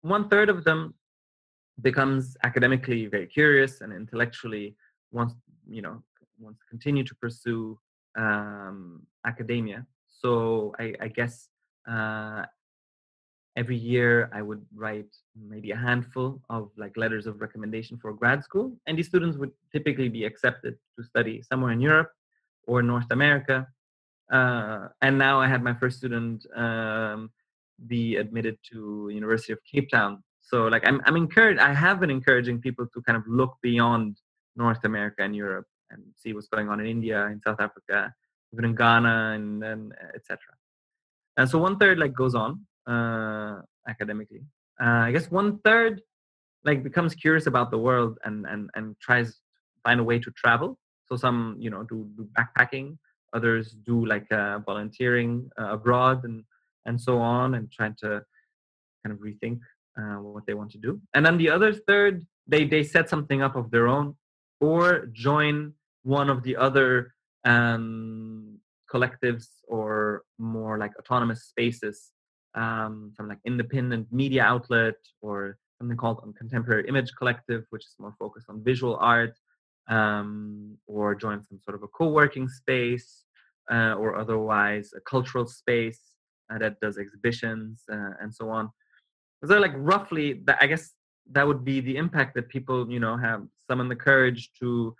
one third of them becomes academically very curious and intellectually wants, you know, wants to continue to pursue um, academia. So I, I guess uh, every year i would write maybe a handful of like letters of recommendation for grad school and these students would typically be accepted to study somewhere in europe or north america uh, and now i had my first student um, be admitted to university of cape town so like i'm, I'm encouraged i have been encouraging people to kind of look beyond North America and Europe and see what's going on in India, in South Africa, even in Ghana, and then etc. And so one third like goes on uh, academically. Uh, I guess one third like becomes curious about the world and and and tries to find a way to travel. So some you know do, do backpacking, others do like uh, volunteering uh, abroad and and so on, and trying to kind of rethink uh, what they want to do. And then the other third, they they set something up of their own, or join one of the other um, collectives or more like autonomous spaces um, from like independent media outlet or something called contemporary image collective which is more focused on visual art um, or join some sort of a co-working space uh, or otherwise a cultural space uh, that does exhibitions uh, and so on. So like roughly that i guess that would be the impact that people you know have summon the courage to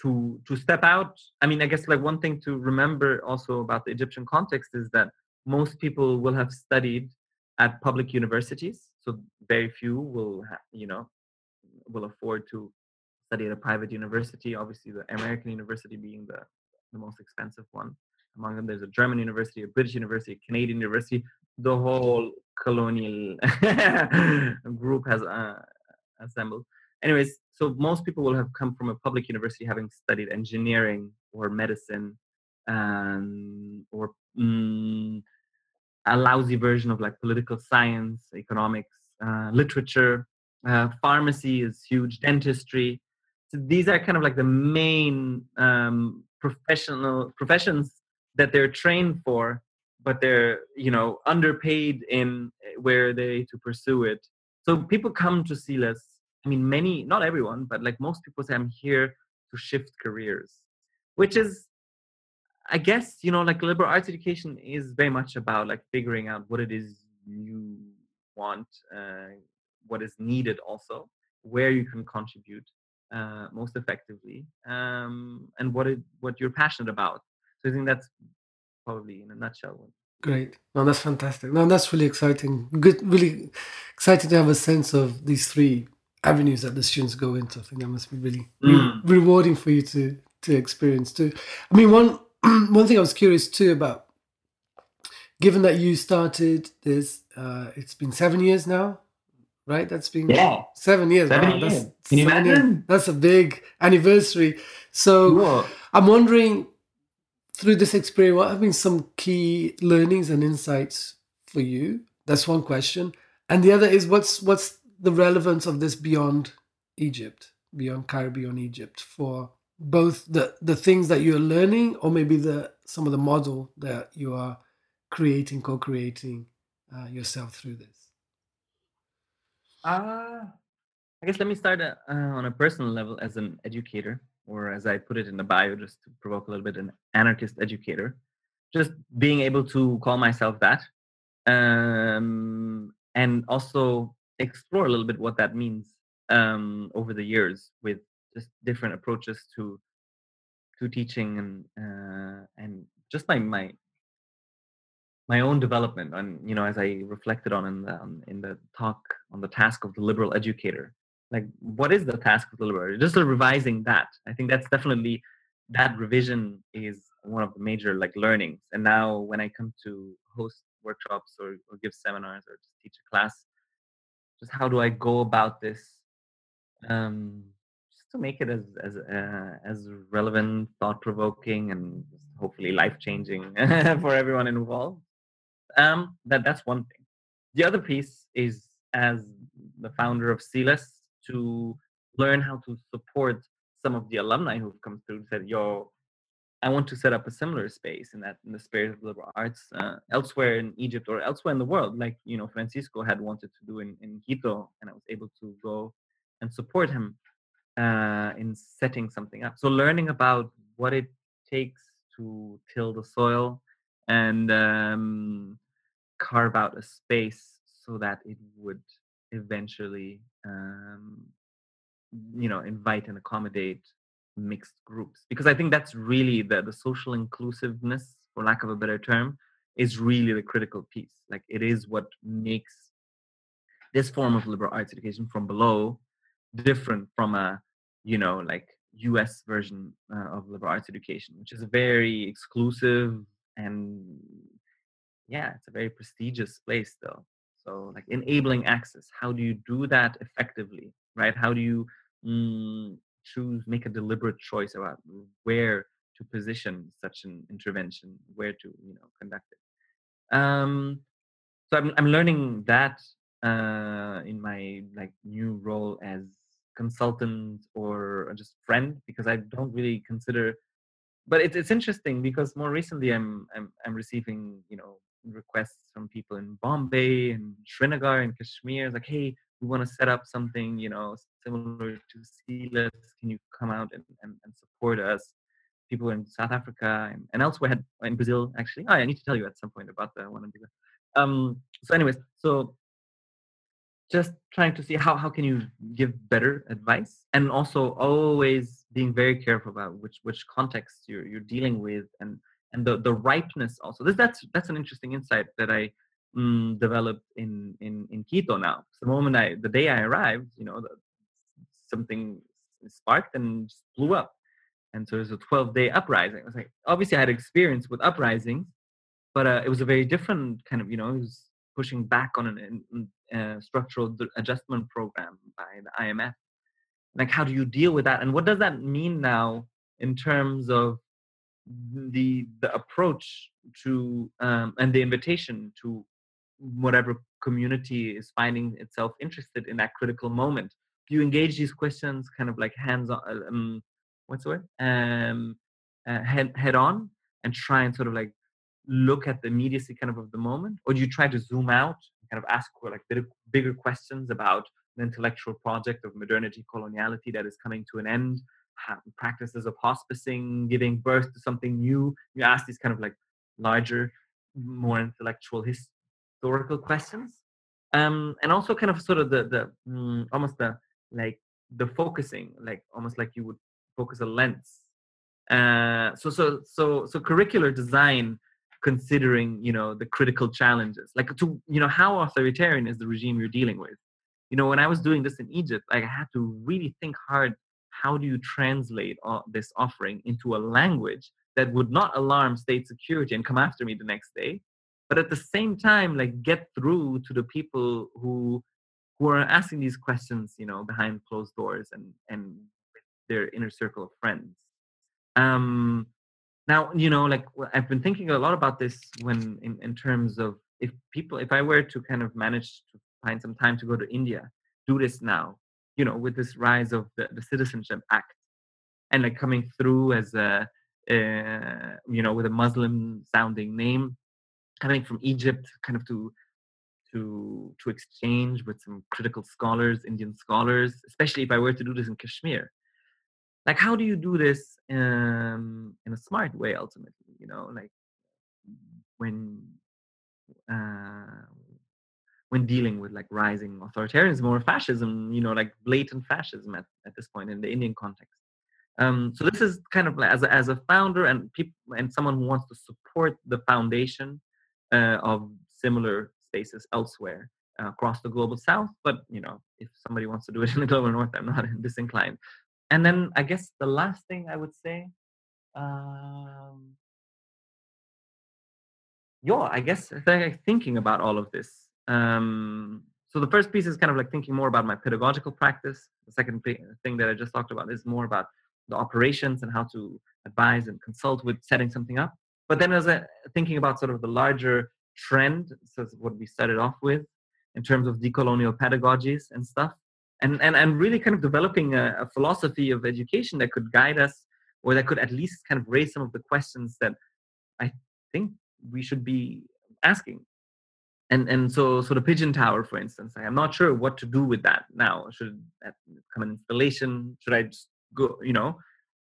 to to step out. I mean i guess like one thing to remember also about the egyptian context is that most people will have studied at public universities so very few will have, you know will afford to study at a private university obviously the american university being the the most expensive one. Among them there's a german university a british university a canadian university the whole colonial [laughs] group has uh, assembled. Anyways so most people will have come from a public university having studied engineering or medicine um, or mm, a lousy version of like political science economics uh, literature uh, pharmacy is huge dentistry. So these are kind of like the main um, professional professions that they're trained for but they're you know underpaid in eh, where they to pursue it so people come to CILAS I mean, many, not everyone, but like most people say, I'm here to shift careers, which is, I guess, you know, like liberal arts education is very much about like figuring out what it is you want, uh, what is needed also, where you can contribute uh, most effectively, um, and what it what you're passionate about. So I think that's probably in a nutshell. Great. No, that's fantastic. No, that's really exciting. Good, really excited to have a sense of these three avenues that the students go into. I think that must be really mm. re- rewarding for you to to experience too. I mean, one [clears throat] one thing I was curious too about, given that you started this, uh, it's been seven years now, right? That's been yeah seven years. Seven wow, years. That's, Can you imagine? Years. That's a big anniversary. So. I'm wondering through this experience, what have been some key learnings and insights for you? That's one question. And the other is what's what's the relevance of this beyond Egypt, beyond Cairo, beyond Egypt, for both the the things that you're learning, or maybe the some of the model that you are creating, co-creating uh, yourself through this. Uh, I guess let me start uh, on a personal level as an educator, or as I put it in the bio, just to provoke a little bit, an anarchist educator. Just being able to call myself that, um, and also explore a little bit what that means um, over the years with just different approaches to to teaching and uh, and just my my my own development and you know as i reflected on in the um, in the talk on the task of the liberal educator like what is the task of the liberal just revising that i think that's definitely that revision is one of the major like learnings and now when i come to host workshops or, or give seminars or just teach a class just how do I go about this um, just to make it as as uh, as relevant, thought provoking, and hopefully life changing [laughs] for everyone involved. Um, that that's one thing. The other piece is as the founder of CILAS to learn how to support some of the alumni who've come through and said, "Yo, I want to set up a similar space in that in the spirit of liberal arts uh, elsewhere in Egypt or elsewhere in the world, like you know Francisco had wanted to do in, in Quito, and I was able to go and support him uh, in setting something up. So learning about what it takes to till the soil and um, carve out a space so that it would eventually, um, you know, invite and accommodate mixed groups because i think that's really the the social inclusiveness for lack of a better term is really the critical piece like it is what makes this form of liberal arts education from below different from a you know like U.S. version uh, of liberal arts education, which is very exclusive and yeah, it's a very prestigious place though. So like enabling access, how do you do that effectively, right? How do you mm, choose, make a deliberate choice about where to position such an intervention, where to you know conduct it. Um, so I'm I'm learning that uh, in my like new role as consultant or just friend because I don't really consider. But it's it's interesting because more recently I'm I'm I'm receiving you know requests from people in Bombay and Srinagar and Kashmir. It's like, hey, we want to set up something you know similar to CILAS. Can you come out and, and, and support us? People in South Africa and, and elsewhere had in Brazil actually. Oh, I need to tell you at some point about the one in Brazil. Um, so, anyways, so just trying to see how, how can you give better advice and also always being very careful about which which context you're you're dealing with and and the the ripeness also. This that's that's an interesting insight that i mm, developed in in in quito now. The moment i the day i arrived you know the, something sparked and just blew up. And so there's a 12 day uprising. I was like obviously i had experience with uprisings but uh, it was a very different kind of you know it was pushing back on an uh, structural adjustment program by the IMF. Like, how do you deal with that, and what does that mean now in terms of the the approach to um, and the invitation to whatever community is finding itself interested in that critical moment? Do you engage these questions kind of like hands on? Uh, um, what's the word? Um, uh, head head on and try and sort of like look at the immediacy kind of of the moment or do you try to zoom out and kind of ask like bigger, bigger questions about the intellectual project of modernity coloniality that is coming to an end practices of hospicing giving birth to something new. You ask these kind of like larger more intellectual historical questions. Um, and also kind of sort of the the mm, almost the like the focusing like almost like you would focus a lens. Uh, so so so so curricular design considering you know the critical challenges like to you know how authoritarian is the regime you're dealing with? You know when i was doing this in egypt like i had to really think hard how do you translate this offering into a language that would not alarm state security and come after me the next day but at the same time like get through to the people who who are asking these questions you know behind closed doors and and their inner circle of friends? Um now you know like i've been thinking a lot about this when in, in terms of if people if i were to kind of manage to find some time to go to india do this now you know with this rise of the, the citizenship act and like coming through as a uh, you know with a muslim sounding name coming from egypt kind of to to to exchange with some critical scholars indian scholars especially if i were to do this in kashmir. Like how do you do this um, in a smart way ultimately you know like when uh, when dealing with like rising authoritarianism or fascism you know like blatant fascism at, at this point in the indian context um, so this is kind of as a, as a founder and people and someone who wants to support the foundation uh, of similar spaces elsewhere uh, across the global south but you know if somebody wants to do it in the global north i'm not [laughs] disinclined and then I guess the last thing I would say, um, yeah, I guess thinking about all of this. Um, so the first piece is kind of like thinking more about my pedagogical practice. The second thing that I just talked about is more about the operations and how to advise and consult with setting something up. But then as a thinking about sort of the larger trend, so what we started off with in terms of decolonial pedagogies and stuff, and and, and really kind of developing a, a philosophy of education that could guide us or that could at least kind of raise some of the questions that I think we should be asking. And and so so the pigeon tower, for instance, I'm not sure what to do with that now. Should that come an installation? Should I just go, you know,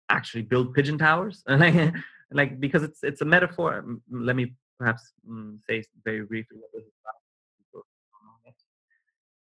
actually build pigeon towers? [laughs] like, because it's it's a metaphor. Let me perhaps mm, say very briefly what this is about.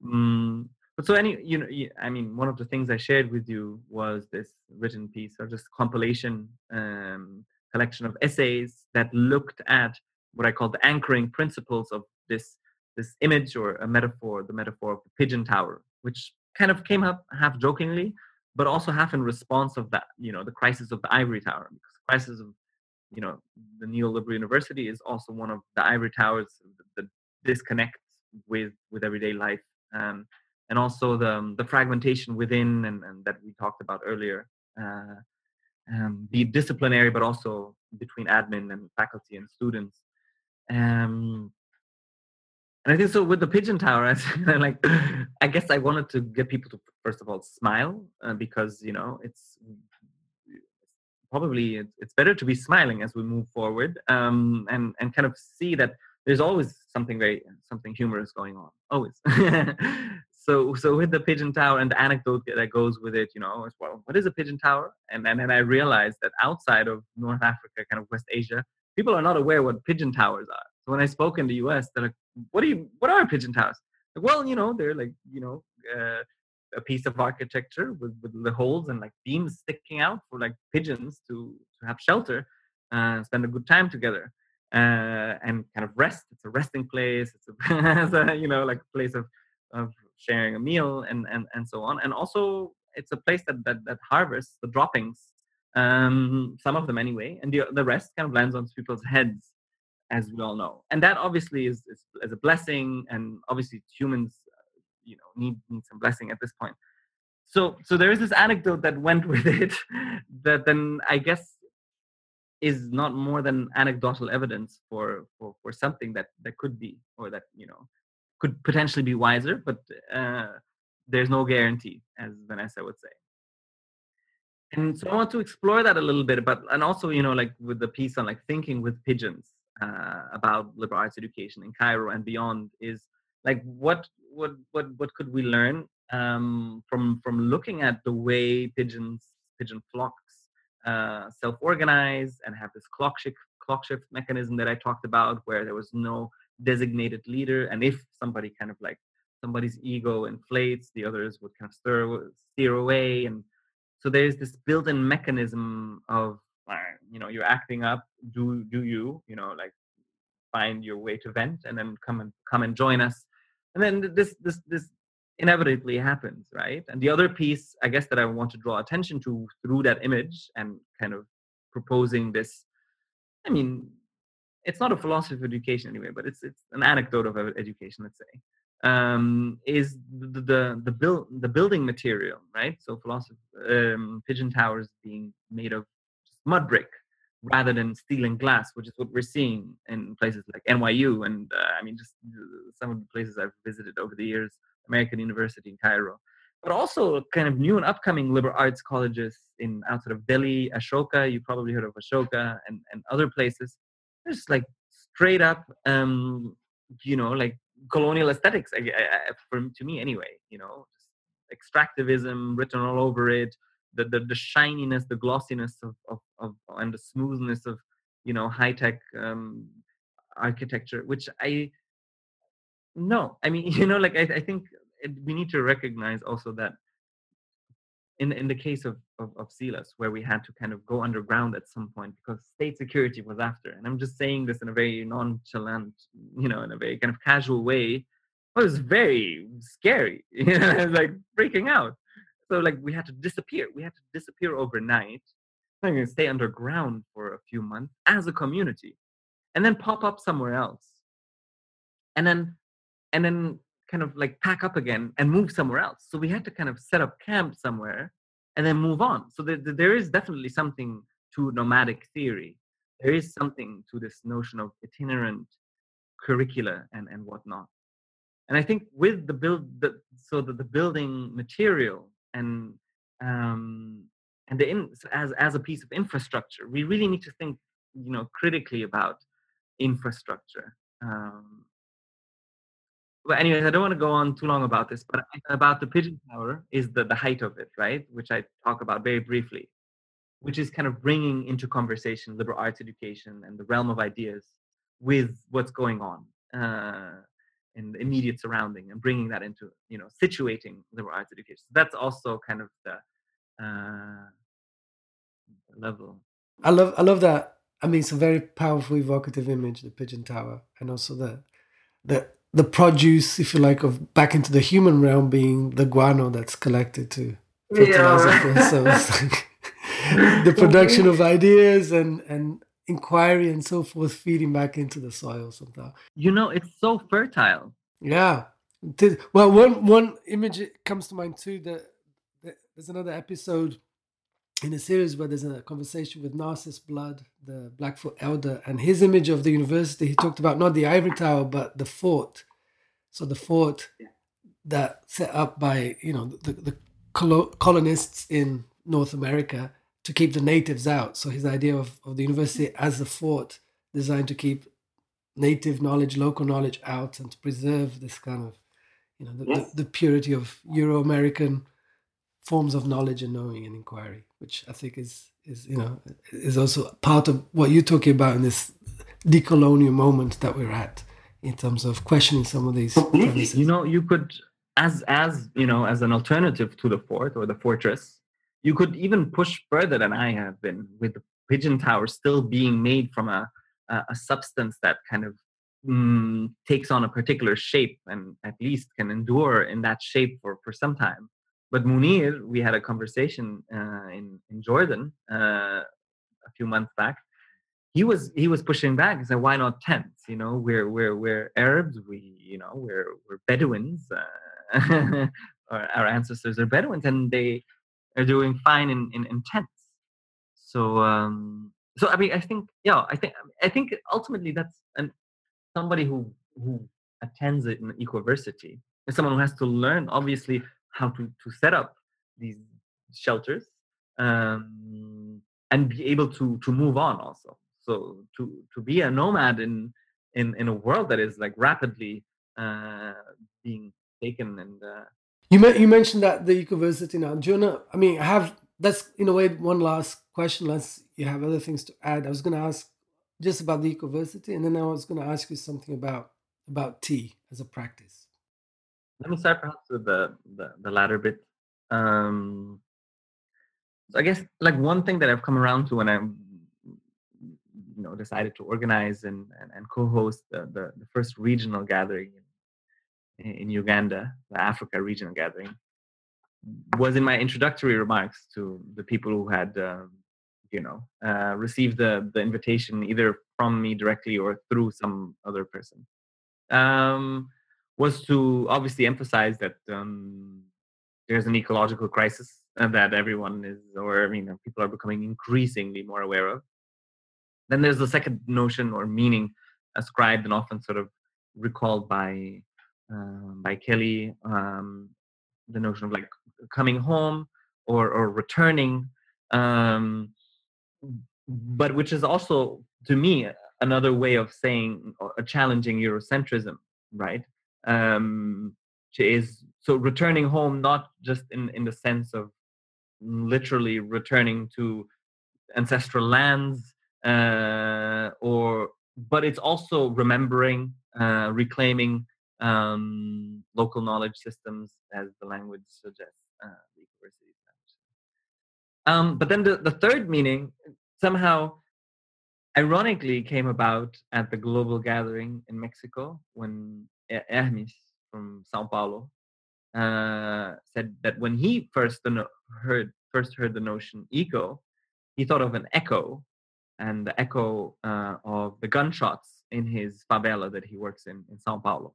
Mm, but so any you know i mean one of the things i shared with you was this written piece or just compilation um, collection of essays that looked at what i call the anchoring principles of this this image or a metaphor the metaphor of the pigeon tower which kind of came up half jokingly but also half in response of that, you know, the crisis of the ivory tower, because the crisis of, you know, the neoliberal university is also one of the ivory towers that disconnects with with everyday life, um, and also the the fragmentation within, and, and that we talked about earlier, uh, um, be disciplinary, but also between admin and faculty and students. Um, and I think so with the pigeon tower, [laughs] I like I guess I wanted to get people to first of all smile uh, because you know it's probably it's better to be smiling as we move forward um, and and kind of see that there's always something very something humorous going on always. [laughs] So so with the pigeon tower and the anecdote that goes with it you know as well what is a pigeon tower? And then and i realized that outside of north africa kind of west asia people are not aware what pigeon towers are when i spoke in the us they're like what you what are pigeon towers? Like, well you know they're like you know uh, a piece of architecture with, with the holes and like beams sticking out for like pigeons to to have shelter and spend a good time together uh, and kind of rest. It's a resting place. It's a, [laughs] it's a you know like a place of of sharing a meal and and and so on. And also it's a place that that, that harvests the droppings um some of them anyway and the, the rest kind of lands on people's heads as we all know. And that obviously is, is, is a blessing and obviously humans uh, you know need need some blessing at this point. So so there is this anecdote that went [laughs] with it that then i guess is not more than anecdotal evidence for for for something that that could be or that you know could potentially be wiser but uh, there's no guarantee as vanessa would say. And so i want to explore that a little bit but and also you know like with the piece on like thinking with pigeons uh, about liberal arts education in Cairo and beyond is like what what what what could we learn um, from from looking at the way pigeons pigeon flocks uh, self-organize and have this clock shift clock shift mechanism that I talked about, where there was no designated leader, and if somebody kind of like somebody's ego inflates, the others would kind of stir steer away, and so there's this built-in mechanism of you know you're acting up do do you you know like find your way to vent and then come and come and join us. And then this this this inevitably happens right? And the other piece i guess that i want to draw attention to through that image and kind of proposing this i mean it's not a philosophy of education anyway but it's it's an anecdote of education let's say um, is the, the the build the building material right? So philosophy um, pigeon towers being made of mud brick rather than steel and glass, which is what we're seeing in places like NYU and uh, I mean just some of the places I've visited over the years, American University in Cairo, but also kind of new and upcoming liberal arts colleges in outside of Delhi, Ashoka. You probably heard of Ashoka and and other places. Just like straight up, um, you know, like colonial aesthetics. I, I, for to me anyway, you know, extractivism written all over it the, the, the shininess, the glossiness of, of, of, and the smoothness of, you know, high tech um, architecture, which I, no, I mean, [laughs] you know, like I, I think it, we need to recognize also that in in the case of, of of CILAS, where we had to kind of go underground at some point because state security was after, and I'm just saying this in a very nonchalant, you know, in a very kind of casual way. It was very scary, [laughs] you know, I was like freaking out. So like we had to disappear. We had to disappear overnight. And stay underground for a few months as a community, and then pop up somewhere else, and then and then kind of like pack up again and move somewhere else. So we had to kind of set up camp somewhere and then move on. So there, there is definitely something to nomadic theory. There is something to this notion of itinerant curricula and, and whatnot. And I think with the build, the, so that the building material and um, and the in, as as a piece of infrastructure, we really need to think, you know, critically about infrastructure. Um, but anyways, I don't want to go on too long about this, but about the pigeon tower is the the height of it, right? Which I talk about very briefly, which is kind of bringing into conversation liberal arts education and the realm of ideas with what's going on. Uh, in the immediate surrounding and bringing that into you know situating liberal arts education. So that's also kind of the uh, level. I love i love that. I mean it's a very powerful evocative image the pigeon tower and also the the the produce if you like of back into the human realm being the guano that's collected to fertilizer yeah. [laughs] so like [laughs] the production of [laughs] ideas and and inquiry and so forth feeding back into the soil somehow. You know, it's so fertile. Yeah. Well, one one image comes to mind too. That, there's another episode in a series where there's a conversation with Narcisse Blood, the Blackfoot elder, and his image of the university. He talked about not the ivory tower, but the fort. So the fort that set up by you know the, the colonists in North America to keep the natives out. So his idea of, of the university as a fort designed to keep native knowledge, local knowledge out, and to preserve this kind of, you know, the, yes. the, the purity of Euro American forms of knowledge and knowing and inquiry, which I think is is you know is also part of what you're talking about in this decolonial moment that we're at in terms of questioning some of these. Premises. You know, you could as as you know as an alternative to the fort or the fortress you could even push further than I have been with the pigeon tower still being made from a, a, a substance that kind of mm, takes on a particular shape and at least can endure in that shape for, for some time. But Munir, we had a conversation uh, in, in Jordan uh, a few months back. He was he was pushing back. He said, "Why not tents? You know, we're we're we're Arabs. We you know we're we're Bedouins. Uh, [laughs] our, our ancestors are Bedouins, and they are doing fine in, in, in tents. So um, so I mean I think yeah I think I think ultimately that's an somebody who who attends an ecoversity is someone who has to learn obviously how to to set up these shelters um, and be able to to move on also. So to to be a nomad in in in a world that is like rapidly uh, being taken and uh, you you mentioned that the ecoversity now. Do you wanna, I mean, I have that's in a way one last question. Unless you have other things to add. I was going to ask just about the ecoversity, and then I was going to ask you something about about tea as a practice. Let me start perhaps with the the, the latter bit. Um, so I guess like one thing that I've come around to when I you know decided to organize and and, and co-host the, the, the first regional gathering in Uganda, the Africa Regional Gathering, was in my introductory remarks to the people who had, um, you know, uh, received the the invitation either from me directly or through some other person. Um, was to obviously emphasize that um, there's an ecological crisis that everyone is, or I mean, people are becoming increasingly more aware of. Then there's the second notion or meaning ascribed and often sort of recalled by um, by Kelly, um, the notion of like coming home or or returning, um, but which is also to me another way of saying a challenging Eurocentrism, right? Um, is so returning home not just in in the sense of literally returning to ancestral lands uh, or but it's also remembering uh, reclaiming um, local knowledge systems, as the language suggests, uh, the Um, but then the, the third meaning somehow ironically came about at the global gathering in Mexico when Hermes from Sao Paulo uh, said that when he first heard first heard the notion eco, he thought of an echo and the echo uh, of the gunshots in his favela that he works in in Sao Paulo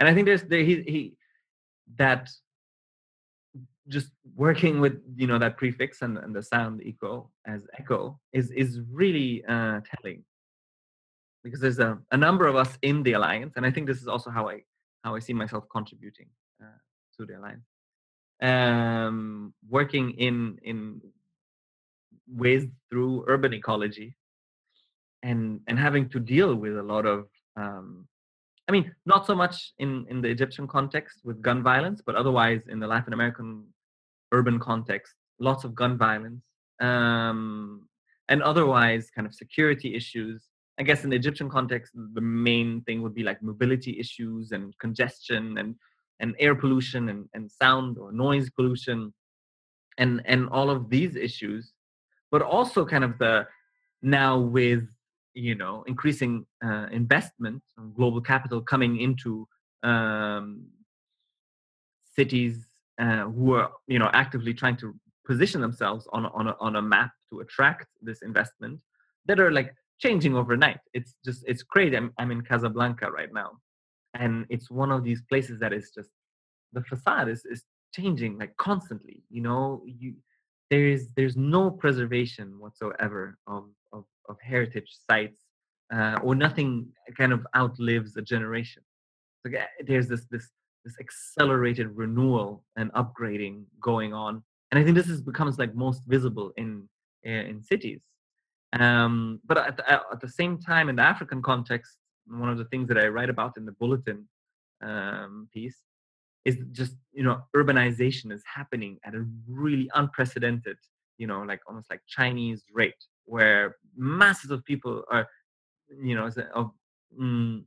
and I think there's there he he that just working with you know that prefix and, and the sound echo as echo is is really uh, telling. Because there's a, a number of us in the alliance and i think this is also how i how i see myself contributing uh, to the alliance. Um, working in in ways through urban ecology and and having to deal with a lot of um, I mean, not so much in, in the Egyptian context with gun violence, but otherwise in the Latin American urban context, lots of gun violence, um, and otherwise kind of security issues. I guess in the Egyptian context, the main thing would be like mobility issues and congestion and and air pollution and, and sound or noise pollution and and all of these issues, but also kind of the now with you know increasing uh, investment global capital coming into um, cities uh, who are you know actively trying to position themselves on on a, on a map to attract this investment that are like changing overnight. It's just it's crazy. I'm, I'm in Casablanca right now, and it's one of these places that is just the facade is is changing like constantly. You know, you there is there's no preservation whatsoever of of, of heritage sites, uh, or nothing kind of outlives a generation. So there's this this this accelerated renewal and upgrading going on, and I think this is becomes like most visible in in cities. Um, but at the, at the same time, in the African context, one of the things that I write about in the bulletin um, piece is just you know urbanization is happening at a really unprecedented you know like almost like chinese rate where masses of people are you know of mm,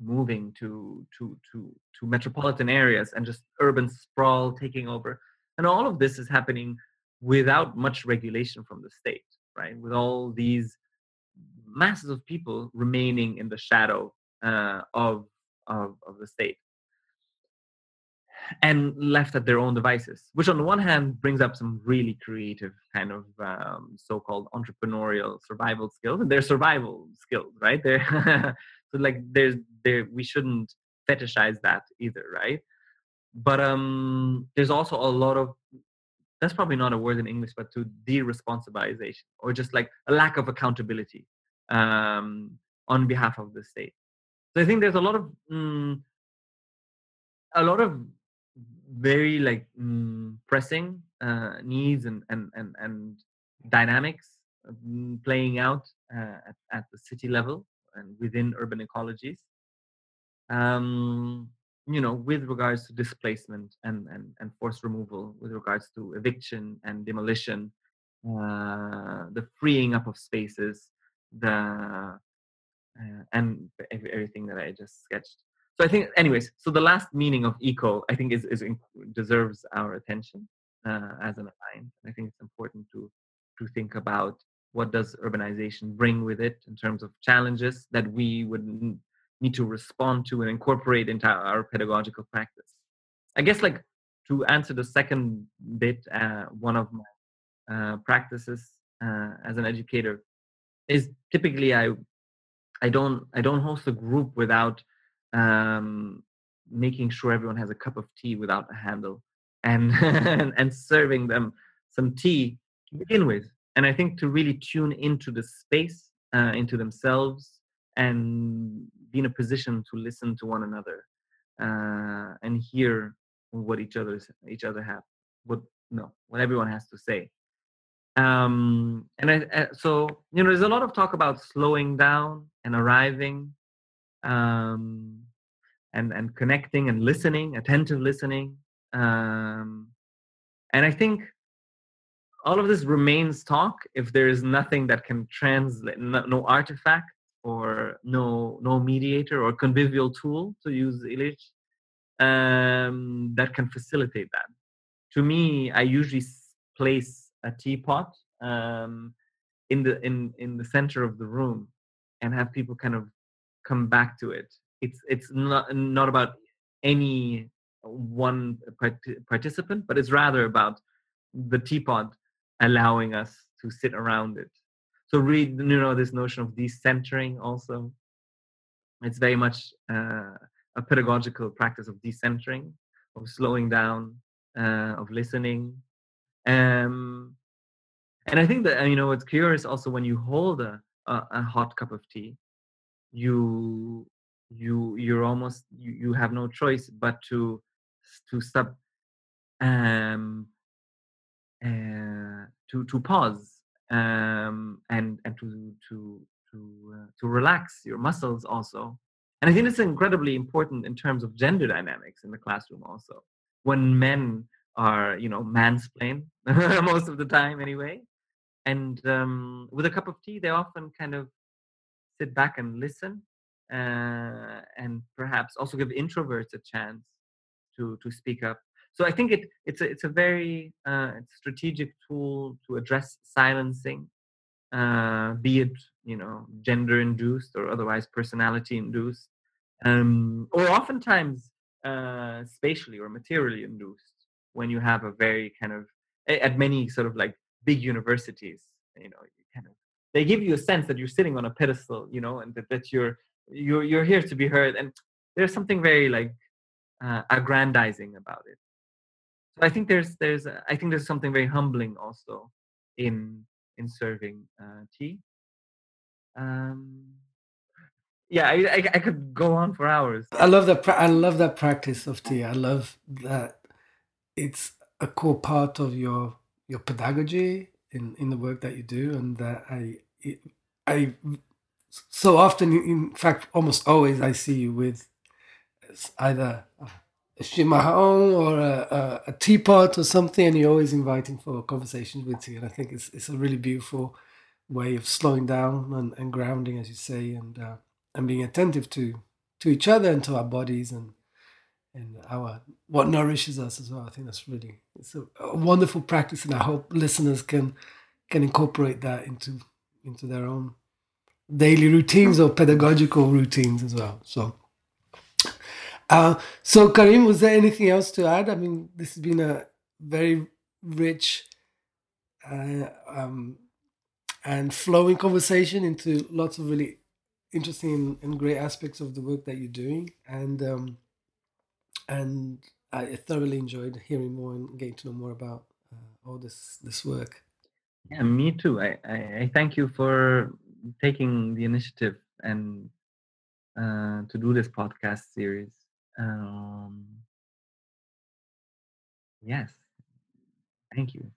moving to to to to metropolitan areas and just urban sprawl taking over. And all of this is happening without much regulation from the state right? With all these masses of people remaining in the shadow uh, of, of of the state and left at their own devices, which on the one hand brings up some really creative kind of um, so-called entrepreneurial survival skills, and they're survival skills, right? They're [laughs] so like there's there we shouldn't fetishize that either, right? But um, there's also a lot of that's probably not a word in English, but to de-responsibilization or just like a lack of accountability um, on behalf of the state. So I think there's a lot of mm, a lot of very like mm, pressing uh, needs and and and, and dynamics mm, playing out uh, at, at the city level and within urban ecologies. Um, you know with regards to displacement and, and and forced removal with regards to eviction and demolition uh, the freeing up of spaces the uh, and everything that i just sketched so I think, anyways, so the last meaning of eco, I think, is, is deserves our attention uh, as an align. I think it's important to to think about what does urbanization bring with it in terms of challenges that we would need to respond to and incorporate into our pedagogical practice. I guess, like to answer the second bit, uh, one of my uh, practices uh, as an educator is typically I I don't I don't host a group without um, making sure everyone has a cup of tea without a handle and [laughs] and serving them some tea to begin with. And i think to really tune into the space uh, into themselves and be in a position to listen to one another uh, and hear what each other's each other have what no what everyone has to say. Um and I, uh, so you know there's a lot of talk about slowing down and arriving um, and and connecting and listening, attentive listening. Um, and I think all of this remains talk if there is nothing that can translate, no, no artifact or no no mediator or convivial tool to use Illich um, that can facilitate that. To me, I usually place a teapot um, in the in in the center of the room and have people kind of come back to it. It's it's not not about any one participant, but it's rather about the teapot allowing us to sit around it. So read you know this notion of decentering also. It's very much uh, a pedagogical practice of decentering, of slowing down, uh, of listening. Um, and I think that you know what's curious also when you hold a, a, a hot cup of tea you you you're almost you, you have no choice but to to stop um uh, to to pause um and and to to to uh, to relax your muscles also. And i think it's incredibly important in terms of gender dynamics in the classroom also when men are you know mansplain [laughs] most of the time anyway. And um, with a cup of tea they often kind of sit back and listen uh, and perhaps also give introverts a chance to to speak up. So i think it it's a it's a very uh, strategic tool to address silencing uh, be it you know gender induced or otherwise personality induced um, or oftentimes uh, spatially or materially induced when you have a very kind of at many sort of like big universities, you know, they give you a sense that you're sitting on a pedestal, you know, and that, that you're you're you're here to be heard. And there's something very like uh, aggrandizing about it. So I think there's there's I think there's something very humbling also in in serving uh, tea. Um, yeah, I, I, I could go on for hours. I love that. I love that practice of tea. I love that it's a core part of your your pedagogy in in the work that you do, and that I I so often, in fact, almost always, I see you with either a shimahon or a, a, a, teapot or something, and you're always inviting for conversations with you. And I think it's it's a really beautiful way of slowing down and, and grounding, as you say, and uh, and being attentive to to each other and to our bodies and and our what nourishes us as well. I think that's really it's a, a wonderful practice, and I hope listeners can can incorporate that into into their own daily routines or pedagogical routines as well. So. Uh, so Karim, was there anything else to add? I mean, this has been a very rich uh, um, and flowing conversation into lots of really interesting and great aspects of the work that you're doing, and um, and I thoroughly enjoyed hearing more and getting to know more about uh, all this this work. Yeah, me too. I, I, I thank you for taking the initiative and uh, to do this podcast series. Um, yes, thank you.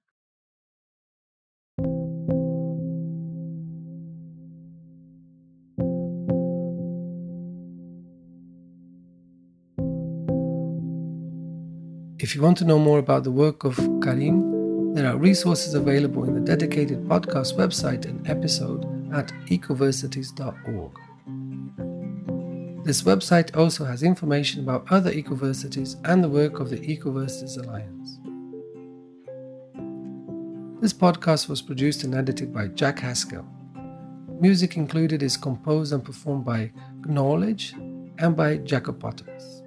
If you want to know more about the work of Karim, there are resources available in the dedicated podcast website and episode at ecoversities.org. This website also has information about other ecoversities and the work of the Ecoversities Alliance. This podcast was produced and edited by Jack Haskell. Music included is composed and performed by Knowledge and by Jacob Potters.